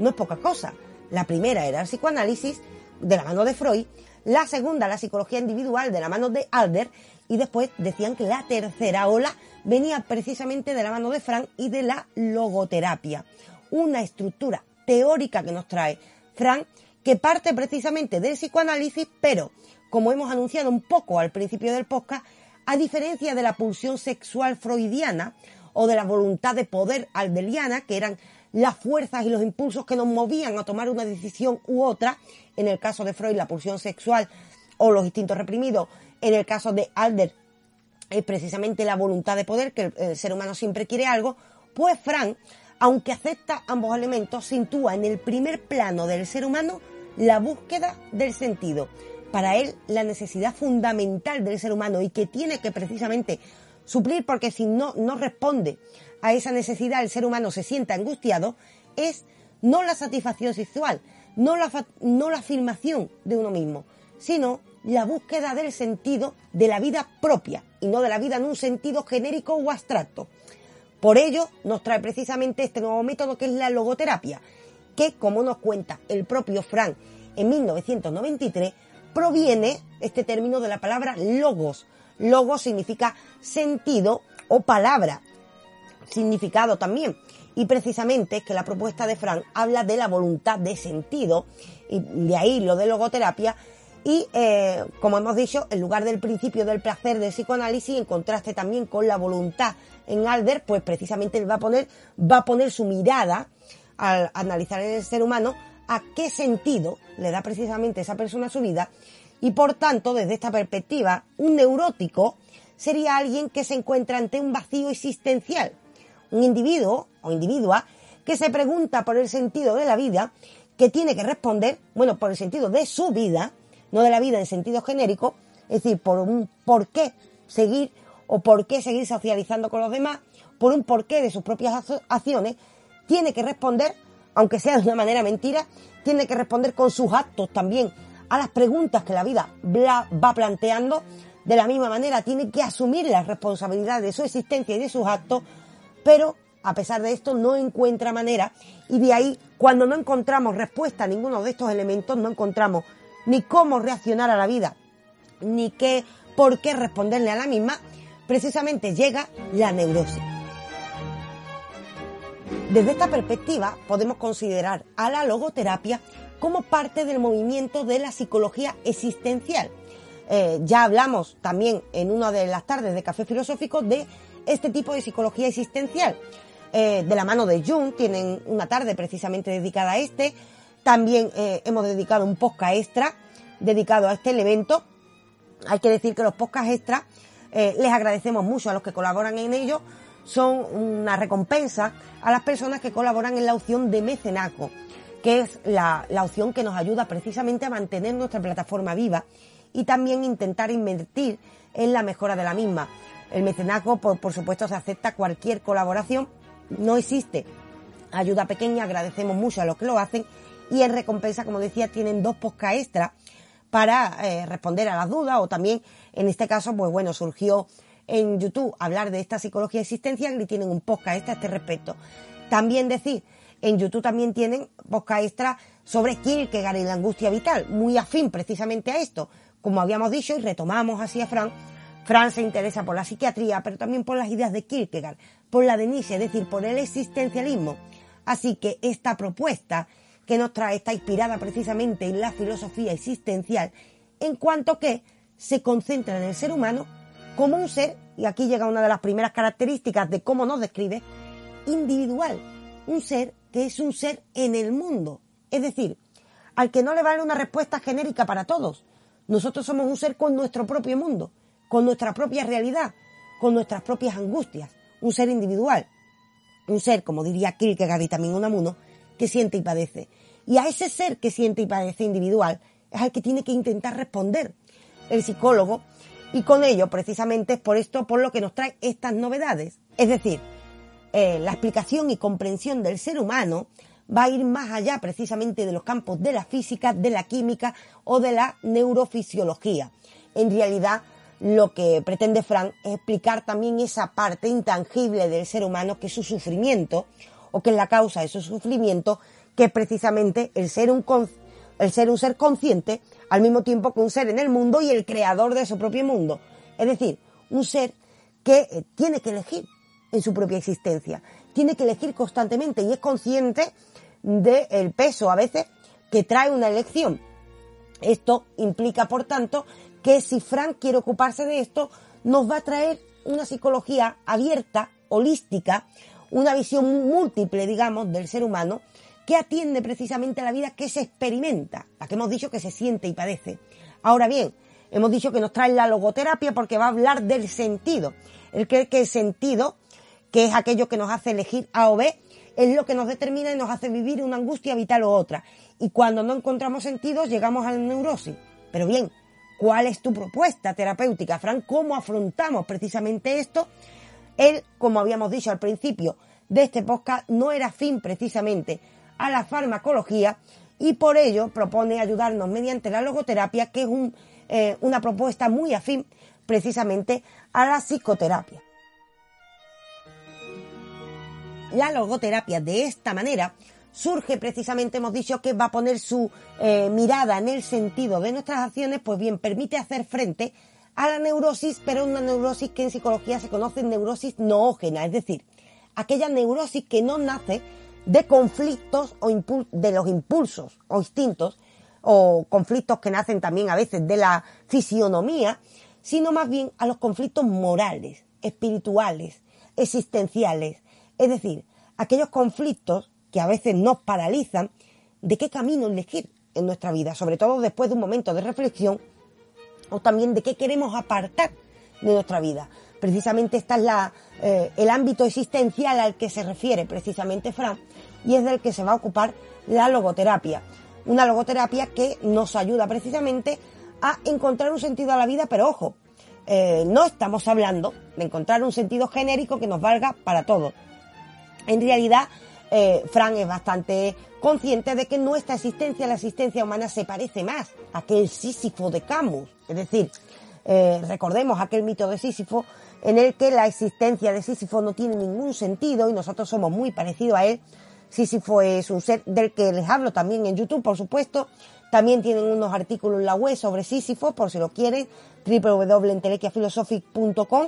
Speaker 1: No es poca cosa. La primera era el psicoanálisis de la mano de Freud, la segunda la psicología individual de la mano de Alder y después decían que la tercera ola venía precisamente de la mano de Frank y de la logoterapia. Una estructura teórica que nos trae Frank que parte precisamente del psicoanálisis, pero como hemos anunciado un poco al principio del podcast, a diferencia de la pulsión sexual freudiana o de la voluntad de poder aldeliana, que eran las fuerzas y los impulsos que nos movían a tomar una decisión u otra, en el caso de Freud la pulsión sexual o los instintos reprimidos, en el caso de Alder es precisamente la voluntad de poder, que el, ser humano siempre quiere algo, pues Frank, aunque acepta ambos elementos, sintúa en el primer plano del ser humano la búsqueda del sentido. Para él la necesidad fundamental del ser humano y que tiene que precisamente suplir porque si no, no responde a esa necesidad el ser humano se sienta angustiado, es no la satisfacción sexual, no la, no la afirmación de uno mismo, sino la búsqueda del sentido de la vida propia y no de la vida en un sentido genérico o abstracto. Por ello nos trae precisamente este nuevo método que es la logoterapia, que como nos cuenta el propio Frank en 1993, proviene este término de la palabra logos. Logos significa sentido o palabra, significado también. Y precisamente es que la propuesta de Frank habla de la voluntad de sentido, y de ahí lo de logoterapia, y eh, como hemos dicho, en lugar del principio del placer del psicoanálisis, en contraste también con la voluntad en Alder, pues precisamente él va a poner, va a poner su mirada al analizar el ser humano a qué sentido le da precisamente esa persona su vida y por tanto, desde esta perspectiva, un neurótico sería alguien que se encuentra ante un vacío existencial, un individuo o individua que se pregunta por el sentido de la vida, que tiene que responder, bueno, por el sentido de su vida, no de la vida en sentido genérico, es decir, por un por qué seguir o por qué seguir socializando con los demás, por un porqué de sus propias acciones, tiene que responder, aunque sea de una manera mentira, tiene que responder con sus actos también a las preguntas que la vida va planteando. De la misma manera, tiene que asumir la responsabilidad de su existencia y de sus actos, pero a pesar de esto no encuentra manera y de ahí, cuando no encontramos respuesta a ninguno de estos elementos, no encontramos ni cómo reaccionar a la vida, ni qué, por qué responderle a la misma, precisamente llega la neurosis. Desde esta perspectiva podemos considerar a la logoterapia como parte del movimiento de la psicología existencial. Eh, ya hablamos también en una de las tardes de Café Filosófico de este tipo de psicología existencial. Eh, de la mano de Jung, tienen una tarde precisamente dedicada a este. También eh, hemos dedicado un podcast extra dedicado a este evento. Hay que decir que los podcasts extra les agradecemos mucho a los que colaboran en ellos son una recompensa a las personas que colaboran en la opción de mecenazgo, que es la, opción que nos ayuda precisamente a mantener nuestra plataforma viva y también intentar invertir en la mejora de la misma. El mecenazgo, por, por supuesto, se acepta cualquier colaboración, no existe ayuda pequeña, agradecemos mucho a los que lo hacen y en recompensa, como decía, tienen dos podcast extra para eh, responder a las dudas o también, en este caso, pues bueno, surgió en YouTube hablar de esta psicología existencial y tienen un podcast extra a este respecto. También decir, en YouTube también tienen podcast extra sobre Kierkegaard y la angustia vital, muy afín precisamente a esto. Como habíamos dicho y retomamos así a Fran, Fran se interesa por la psiquiatría, pero también por las ideas de Kierkegaard, por la de Nietzsche, es decir, por el existencialismo. Así que esta propuesta que nos trae está inspirada precisamente en la filosofía existencial, en cuanto que se concentra en el ser humano como un ser, y aquí llega una de las primeras características de cómo nos describe, individual, un ser que es un ser en el mundo, es decir, al que no le vale una respuesta genérica para todos. Nosotros somos un ser con nuestro propio mundo, con nuestra propia realidad, con nuestras propias angustias, un ser individual, un ser, como diría Kierkegaard y también Unamuno, que siente y padece. Y a ese ser que siente y padece individual es al que tiene que intentar responder el psicólogo y con ello, precisamente, es por esto por lo que nos trae estas novedades. Es decir, eh, la explicación y comprensión del ser humano va a ir más allá precisamente de los campos de la física, de la química o de la neurofisiología. En realidad, lo que pretende Frank es explicar también esa parte intangible del ser humano que es su sufrimiento o que es la causa de su sufrimiento, que es precisamente el ser un, el ser un ser consciente al mismo tiempo que un ser en el mundo y el creador de su propio mundo. Es decir, un ser que eh, tiene que elegir en su propia existencia, tiene que elegir constantemente y es consciente del peso a veces que trae una elección. Esto implica, por tanto, que si Frank quiere ocuparse de esto, nos va a traer una psicología abierta, holística, una visión múltiple, digamos, del ser humano, que atiende precisamente a la vida que se experimenta, la que hemos dicho que se siente y padece. Ahora bien, hemos dicho que nos trae la logoterapia porque va a hablar del sentido. El que, que el sentido, que es aquello que nos hace elegir A o B, es lo que nos determina y nos hace vivir una angustia vital o otra. Y cuando no encontramos sentido, llegamos a la neurosis. Pero bien, ¿cuál es tu propuesta terapéutica, Fran? ¿Cómo afrontamos precisamente esto? Él, como habíamos dicho al principio de este podcast, no era fin precisamente a la farmacología y por ello propone ayudarnos mediante la logoterapia, que es eh, una propuesta muy afín precisamente a la psicoterapia. La logoterapia de esta manera surge precisamente, hemos dicho que va a poner su eh, mirada en el sentido de nuestras acciones, pues bien, permite hacer frente a la neurosis, pero una neurosis que en psicología se conoce neurosis noógena, es decir, aquella neurosis que no nace de conflictos o de los impulsos o instintos o conflictos que nacen también a veces de la fisionomía, sino más bien a los conflictos morales, espirituales, existenciales, es decir, aquellos conflictos que a veces nos paralizan de qué camino elegir en nuestra vida, sobre todo después de un momento de reflexión o también de qué queremos apartar de nuestra vida. Precisamente este es la, eh, el ámbito existencial al que se refiere precisamente Fran y es del que se va a ocupar la logoterapia. Una logoterapia que nos ayuda precisamente a encontrar un sentido a la vida, pero ojo, eh, no estamos hablando de encontrar un sentido genérico que nos valga para todo. En realidad, eh, Fran es bastante consciente de que nuestra existencia, la existencia humana, se parece más a aquel Sísifo de Camus. Es decir, eh, recordemos aquel mito de Sísifo en el que la existencia de Sísifo no tiene ningún sentido y nosotros somos muy parecidos a él. Sísifo es un ser del que les hablo también en YouTube, por supuesto. También tienen unos artículos en la web sobre Sísifo, por si lo quieren, www.entelequiaphilosophic.com.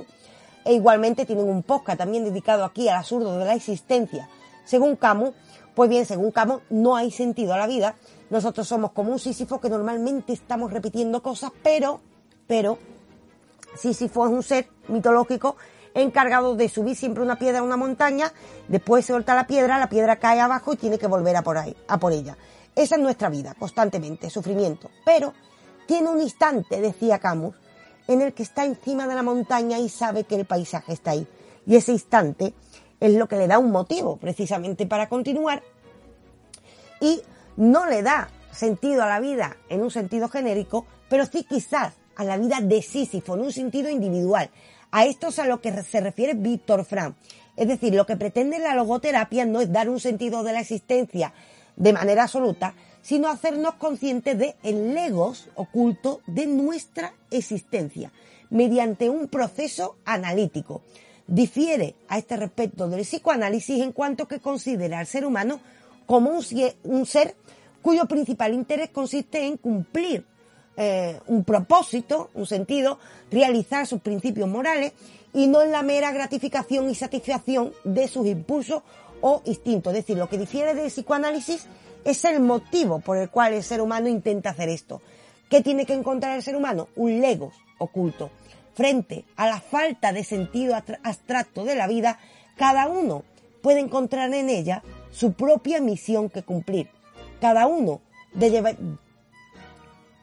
Speaker 1: E igualmente tienen un podcast también dedicado aquí al absurdo de la existencia. Según Camus, pues bien, según Camus, no hay sentido a la vida. Nosotros somos como un Sísifo que normalmente estamos repitiendo cosas, pero, pero, Sísifo es un ser mitológico encargado de subir siempre una piedra a una montaña, después se suelta la piedra, la piedra cae abajo y tiene que volver a por ahí, a por ella. Esa es nuestra vida, constantemente, sufrimiento. Pero tiene un instante, decía Camus, en el que está encima de la montaña y sabe que el paisaje está ahí. Y ese instante es lo que le da un motivo precisamente para continuar y no le da sentido a la vida en un sentido genérico, pero sí quizás a la vida de Sísifo en un sentido individual. A esto es a lo que se refiere Víctor Frank. Es decir, lo que pretende la logoterapia no es dar un sentido de la existencia de manera absoluta, sino hacernos conscientes de el legos oculto de nuestra existencia mediante un proceso analítico difiere a este respecto del psicoanálisis en cuanto que considera al ser humano como un, ser cuyo principal interés consiste en cumplir eh, un propósito, un sentido, realizar sus principios morales y no en la mera gratificación y satisfacción de sus impulsos o instintos. Es decir, lo que difiere del psicoanálisis es el motivo por el cual el ser humano intenta hacer esto. ¿Qué tiene que encontrar el ser humano? Un legos oculto frente a la falta de sentido abstracto de la vida, cada uno puede encontrar en ella su propia misión que cumplir. Cada uno, debe,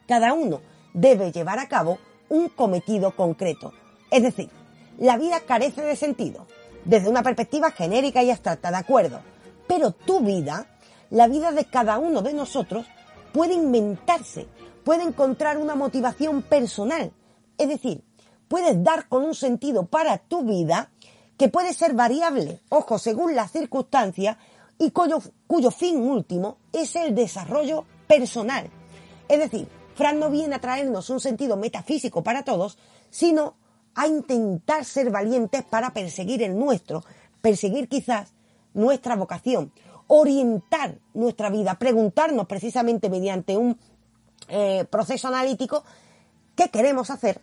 Speaker 1: cada uno debe llevar a cabo un cometido concreto. Es decir, la vida carece de sentido, desde una perspectiva genérica y abstracta, de acuerdo. Pero tu vida, la vida de cada uno de nosotros, puede inventarse, puede encontrar una motivación personal. Es decir, puedes dar con un sentido para tu vida que puede ser variable, ojo, según las circunstancias y cuyo, fin último es el desarrollo personal. Es decir, Fran no viene a traernos un sentido metafísico para todos, sino a intentar ser valientes para perseguir el nuestro, perseguir quizás nuestra vocación, orientar nuestra vida, preguntarnos precisamente mediante un eh, proceso analítico qué queremos hacer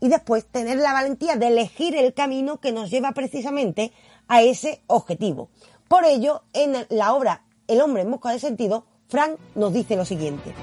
Speaker 1: y después tener la valentía de elegir el camino que nos lleva precisamente a ese objetivo. Por ello, en la obra El hombre en busca de sentido, Frank nos dice lo siguiente.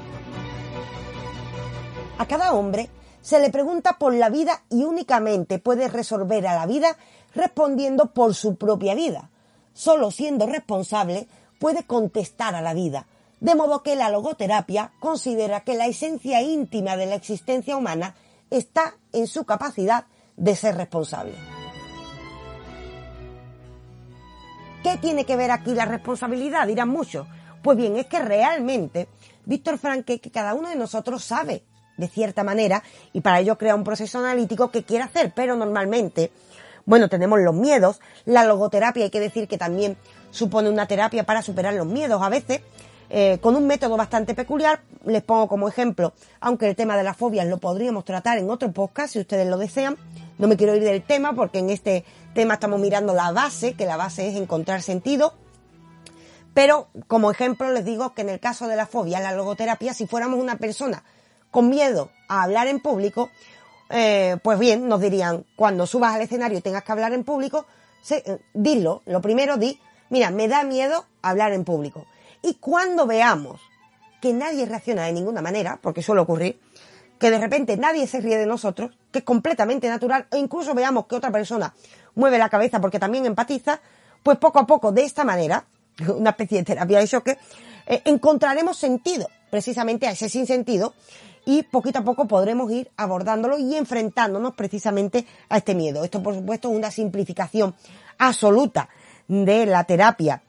Speaker 1: A cada hombre se le pregunta por la vida y únicamente puede resolver a la vida respondiendo por su propia vida. Solo siendo responsable puede contestar a la vida. De modo que la logoterapia considera que la esencia íntima de la existencia humana está en su capacidad de ser responsable. ¿Qué tiene que ver aquí la responsabilidad? Dirán muchos. Pues bien, es que realmente Víctor Franque, que cada uno de nosotros sabe de cierta manera y para ello crea un proceso analítico que quiere hacer, pero normalmente, bueno, tenemos los miedos, la logoterapia hay que decir que también supone una terapia para superar los miedos a veces, eh, con un método bastante peculiar. Les pongo como ejemplo, aunque el tema de las fobias lo podríamos tratar en otro podcast si ustedes lo desean. No me quiero ir del tema porque en este tema estamos mirando la base, que la base es encontrar sentido. Pero como ejemplo les digo que en el caso de la fobia, la logoterapia, si fuéramos una persona con miedo a hablar en público, eh, pues bien, nos dirían, cuando subas al escenario y tengas que hablar en público, eh, dilo, lo primero di, mira, me da miedo hablar en público. Y cuando veamos que nadie reacciona de ninguna manera, porque suele ocurrir, que de repente nadie se ríe de nosotros, que es completamente natural, e incluso veamos que otra persona mueve la cabeza porque también empatiza, pues poco a poco, de esta manera, una especie de terapia de choque, eh, encontraremos sentido precisamente a ese sinsentido y poquito a poco podremos ir abordándolo y enfrentándonos precisamente a este miedo. Esto, por supuesto, es una simplificación absoluta de la terapia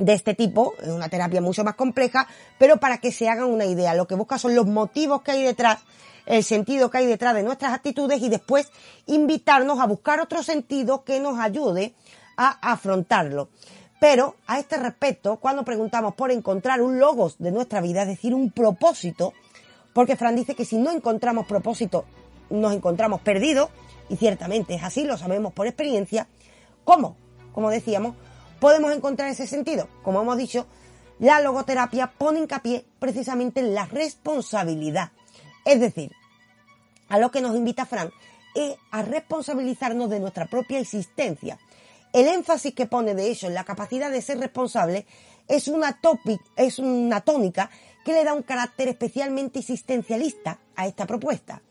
Speaker 1: de este tipo, es una terapia mucho más compleja, pero para que se hagan una idea, lo que busca son los motivos que hay detrás, el sentido que hay detrás de nuestras actitudes y después invitarnos a buscar otro sentido que nos ayude a afrontarlo. Pero a este respecto, cuando preguntamos por encontrar un logos de nuestra vida, es decir, un propósito, porque Fran dice que si no encontramos propósito, nos encontramos perdidos, y ciertamente es así, lo sabemos por experiencia, ¿cómo? Como decíamos, podemos encontrar ese sentido. Como hemos dicho, la logoterapia pone hincapié precisamente en la responsabilidad. Es decir, a lo que nos invita Fran es a responsabilizarnos de nuestra propia existencia el énfasis que pone de ello en la capacidad de ser responsable es una, es una tónica que le da un carácter especialmente existencialista a esta propuesta.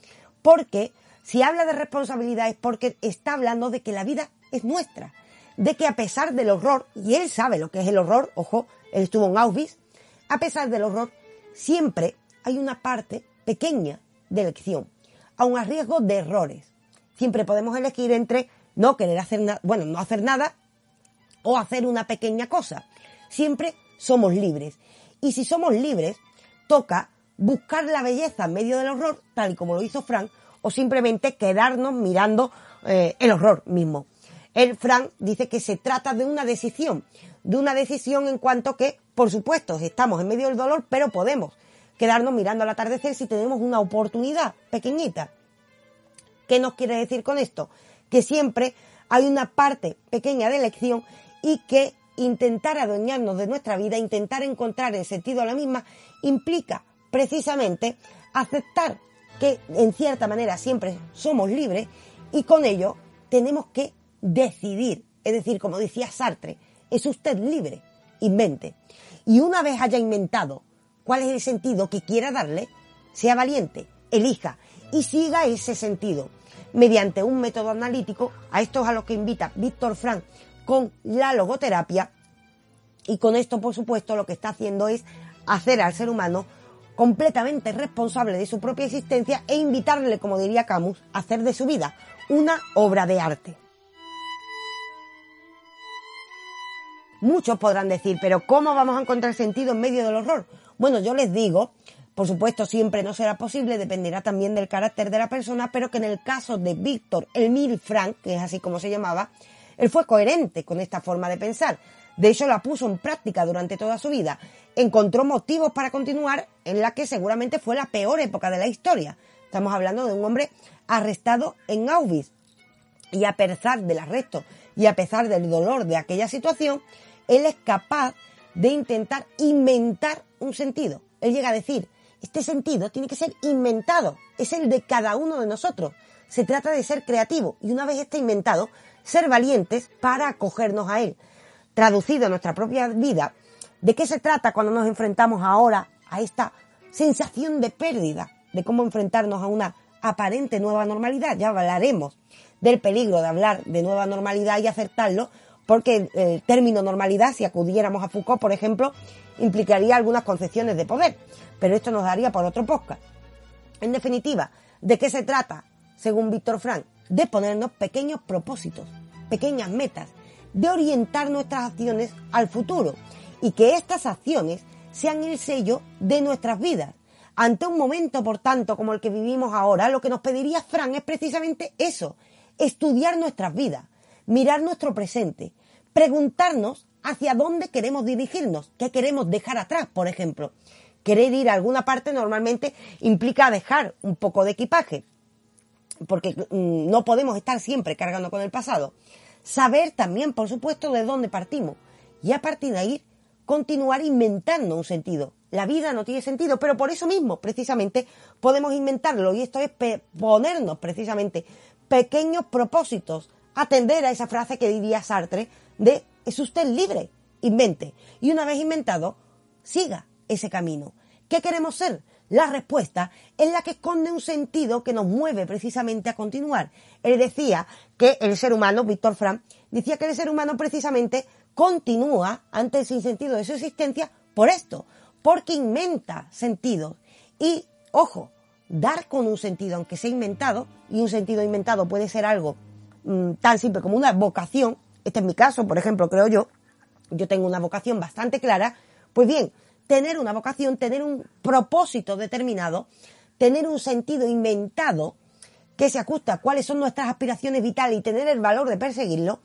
Speaker 1: Porque si habla de responsabilidad es porque está hablando de que la vida es nuestra, de que a pesar del horror, y él sabe lo que es el horror, ojo, él estuvo en Auschwitz, a pesar del horror, siempre hay una parte pequeña de elección, aun a riesgo de errores. Siempre podemos elegir entre no querer hacer nada, bueno, no hacer nada o hacer una pequeña cosa. Siempre somos libres. Y si somos libres, toca buscar la belleza en medio del horror, tal y como lo hizo Frank, o simplemente quedarnos mirando eh, el horror mismo. El Frank dice que se trata de una decisión, de una decisión en cuanto que, por supuesto, estamos en medio del dolor, pero podemos quedarnos mirando al atardecer si tenemos una oportunidad pequeñita. ¿Qué nos quiere decir con esto? que siempre hay una parte pequeña de elección y que intentar adueñarnos de nuestra vida, intentar encontrar el sentido a la misma, implica precisamente aceptar que en cierta manera siempre somos libres y con ello tenemos que decidir. Es decir, como decía Sartre, es usted libre, invente. Y una vez haya inventado cuál es el sentido que quiera darle, sea valiente, elija y siga ese sentido mediante un método analítico. A esto es a lo que invita Víctor Frank con la logoterapia. Y con esto, por supuesto, lo que está haciendo es hacer al ser humano completamente responsable de su propia existencia e invitarle, como diría Camus, a hacer de su vida una obra de arte. Muchos podrán decir, pero ¿cómo vamos a encontrar sentido en medio del horror? Bueno, yo les digo por supuesto, siempre no será posible, dependerá también del carácter de la persona, pero que en el caso de Víctor Emile Frank, que es así como se llamaba, él fue coherente con esta forma de pensar. De hecho, la puso en práctica durante toda su vida. Encontró motivos para continuar en la que seguramente fue la peor época de la historia. Estamos hablando de un hombre arrestado en Auschwitz. Y a pesar del arresto y a pesar del dolor de aquella situación, él es capaz de intentar inventar un sentido. Él llega a decir, este sentido tiene que ser inventado, es el de cada uno de nosotros. Se trata de ser creativo y una vez esté inventado, ser valientes para acogernos a él. Traducido a nuestra propia vida, ¿de qué se trata cuando nos enfrentamos ahora a esta sensación de pérdida? De cómo enfrentarnos a una aparente nueva normalidad. Ya hablaremos del peligro de hablar de nueva normalidad y aceptarlo, porque el término normalidad, si acudiéramos a Foucault, por ejemplo, implicaría algunas concepciones de poder pero esto nos daría por otro podcast. En definitiva, ¿de qué se trata? Según Víctor Frank, de ponernos pequeños propósitos, pequeñas metas, de orientar nuestras acciones al futuro y que estas acciones sean el sello de nuestras vidas. Ante un momento, por tanto, como el que vivimos ahora, lo que nos pediría Frank es precisamente eso, estudiar nuestras vidas, mirar nuestro presente, preguntarnos hacia dónde queremos dirigirnos, qué queremos dejar atrás, por ejemplo, querer ir a alguna parte normalmente implica dejar un poco de equipaje, porque mm, no podemos estar siempre cargando con el pasado. saber también, por supuesto, de dónde partimos y a partir de ahí continuar inventando un sentido. La vida no tiene sentido, pero por eso mismo, precisamente, podemos inventarlo y esto es ponernos precisamente pequeños propósitos, atender a esa frase que diría Sartre de es usted libre, invente. Y una vez inventado, siga ese camino. ¿Qué queremos ser? La respuesta es la que esconde un sentido que nos mueve precisamente a continuar. Él decía que el ser humano, Víctor Frank, decía que el ser humano precisamente continúa ante el sinsentido de su existencia por esto, porque inventa sentidos. Y, ojo, dar con un sentido, aunque sea inventado, y un sentido inventado puede ser algo mm, tan simple como una vocación, este es mi caso, por ejemplo, creo yo, yo tengo una vocación bastante clara, pues bien, tener una vocación, tener un propósito determinado, tener un sentido inventado que se ajusta a cuáles son nuestras aspiraciones vitales y tener el valor de perseguirlo,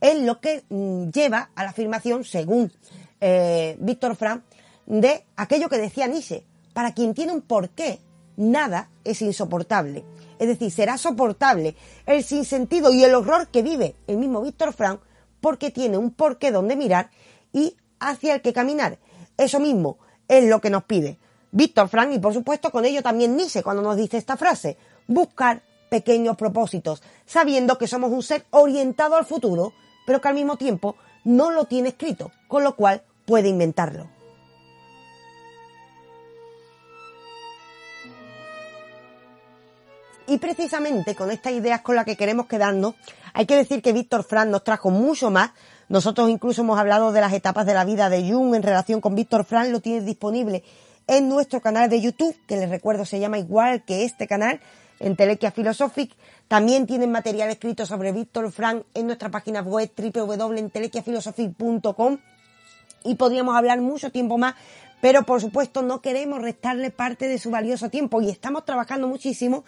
Speaker 1: es lo que mm, lleva a la afirmación, según eh, Víctor Frank, de aquello que decía Nietzsche, para quien tiene un porqué, nada es insoportable. Es decir, será soportable el sinsentido y el horror que vive el mismo Víctor Frank porque tiene un porqué donde mirar y hacia el que caminar. Eso mismo es lo que nos pide Víctor Frank y por supuesto con ello también Nietzsche cuando nos dice esta frase, buscar pequeños propósitos, sabiendo que somos un ser orientado al futuro, pero que al mismo tiempo no lo tiene escrito, con lo cual puede inventarlo. Y precisamente con estas ideas con las que queremos quedarnos, hay que decir que Víctor Frank nos trajo mucho más nosotros incluso hemos hablado de las etapas de la vida de Jung en relación con Víctor Frank, lo tienes disponible en nuestro canal de YouTube, que les recuerdo se llama igual que este canal, en Telequia Philosophic. También tienen material escrito sobre Víctor Frank en nuestra página web www.entelequiaphilosophic.com y podríamos hablar mucho tiempo más, pero por supuesto no queremos restarle parte de su valioso tiempo y estamos trabajando muchísimo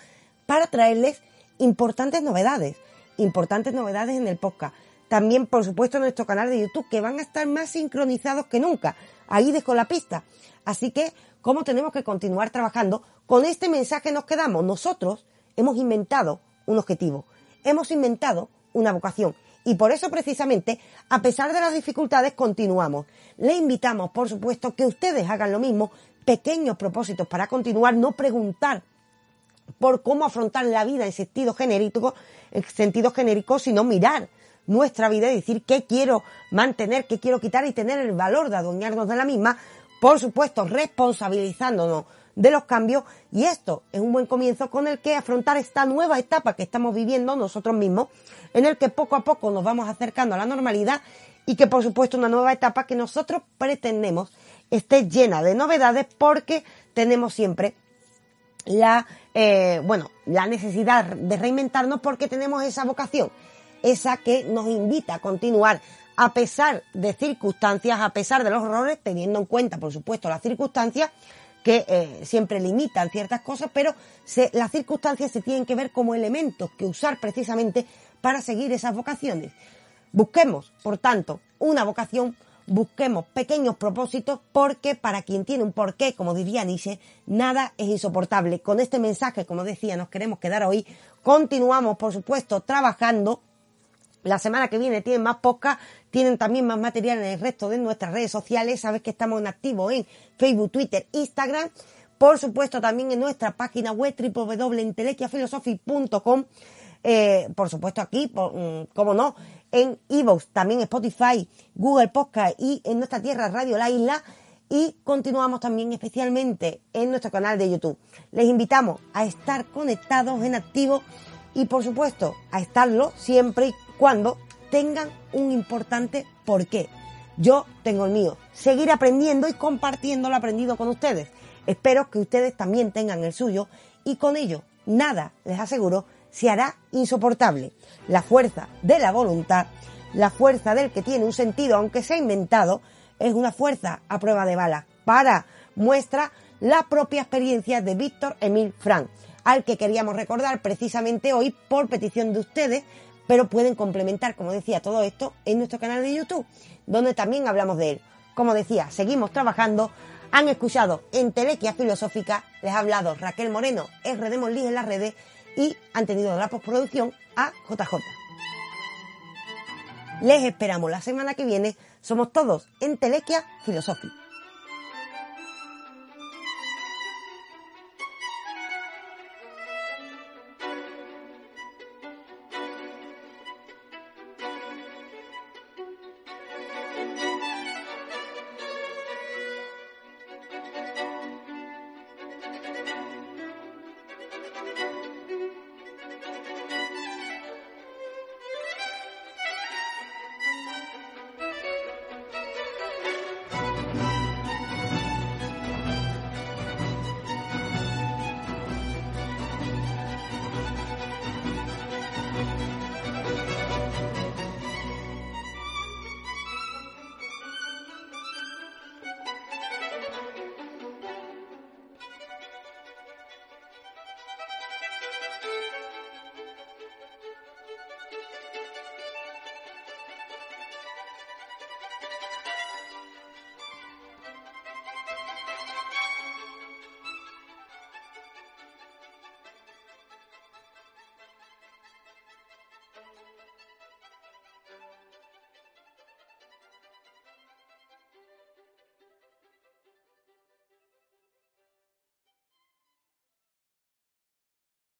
Speaker 1: para traerles importantes novedades, importantes novedades en el podcast también por supuesto nuestro canal de YouTube, que van a estar más sincronizados que nunca. Ahí dejo la pista. Así que, ¿cómo tenemos que continuar trabajando? Con este mensaje nos quedamos. Nosotros hemos inventado un objetivo, hemos inventado una vocación. Y por eso precisamente, a pesar de las dificultades, continuamos. Le invitamos, por supuesto, que ustedes hagan lo mismo, pequeños propósitos para continuar, no preguntar por cómo afrontar la vida en sentido genérico, en sentido genérico, sino mirar nuestra vida y decir qué quiero mantener, qué quiero quitar y tener el valor de adueñarnos de la misma, por supuesto responsabilizándonos de los cambios. Y esto es un buen comienzo con el que afrontar esta nueva etapa que estamos viviendo nosotros mismos, en el que poco a poco nos vamos acercando a la normalidad y que por supuesto una nueva etapa que nosotros pretendemos esté llena de novedades porque tenemos siempre la eh, bueno la necesidad de reinventarnos porque tenemos esa vocación esa que nos invita a continuar a pesar de circunstancias, a pesar de los errores, teniendo en cuenta, por supuesto, las circunstancias que eh, siempre limitan ciertas cosas, pero las circunstancias se tienen que ver como elementos que usar precisamente para seguir esas vocaciones. Busquemos, por tanto, una vocación, busquemos pequeños propósitos, porque para quien tiene un porqué, como diría Nietzsche, nada es insoportable. Con este mensaje, como decía, nos queremos quedar hoy. Continuamos, por supuesto, trabajando la semana que viene tienen más podcast, tienen también más material en el resto de nuestras redes sociales. Sabes que estamos en activo en Facebook, Twitter, Instagram. Por supuesto, también en nuestra página web www.intelequiaphilosophy.com. Eh, por supuesto, aquí, mm, como no, en Evox, también Spotify, Google Podcast y en nuestra tierra Radio La Isla. Y continuamos también especialmente en nuestro canal de YouTube. Les invitamos a estar conectados en activo y por supuesto a estarlo siempre y cuando tengan un importante porqué. Yo tengo el mío. Seguir aprendiendo y compartiendo lo aprendido con ustedes. Espero que ustedes también tengan el suyo y con ello nada, les aseguro, se hará insoportable. La fuerza de la voluntad, la fuerza del que tiene un sentido, aunque sea inventado, es una fuerza a prueba de bala. Para muestra la propia experiencia de Víctor Emil Frank, al que queríamos recordar precisamente hoy por petición de ustedes pero pueden complementar, como decía, todo esto en nuestro canal de YouTube, donde también hablamos de él. Como decía, seguimos trabajando. Han escuchado en Telequia Filosófica, les ha hablado Raquel Moreno, R de Monlí en las redes y han tenido la postproducción a JJ. Les esperamos la semana que viene. Somos todos en Telequia Filosofía.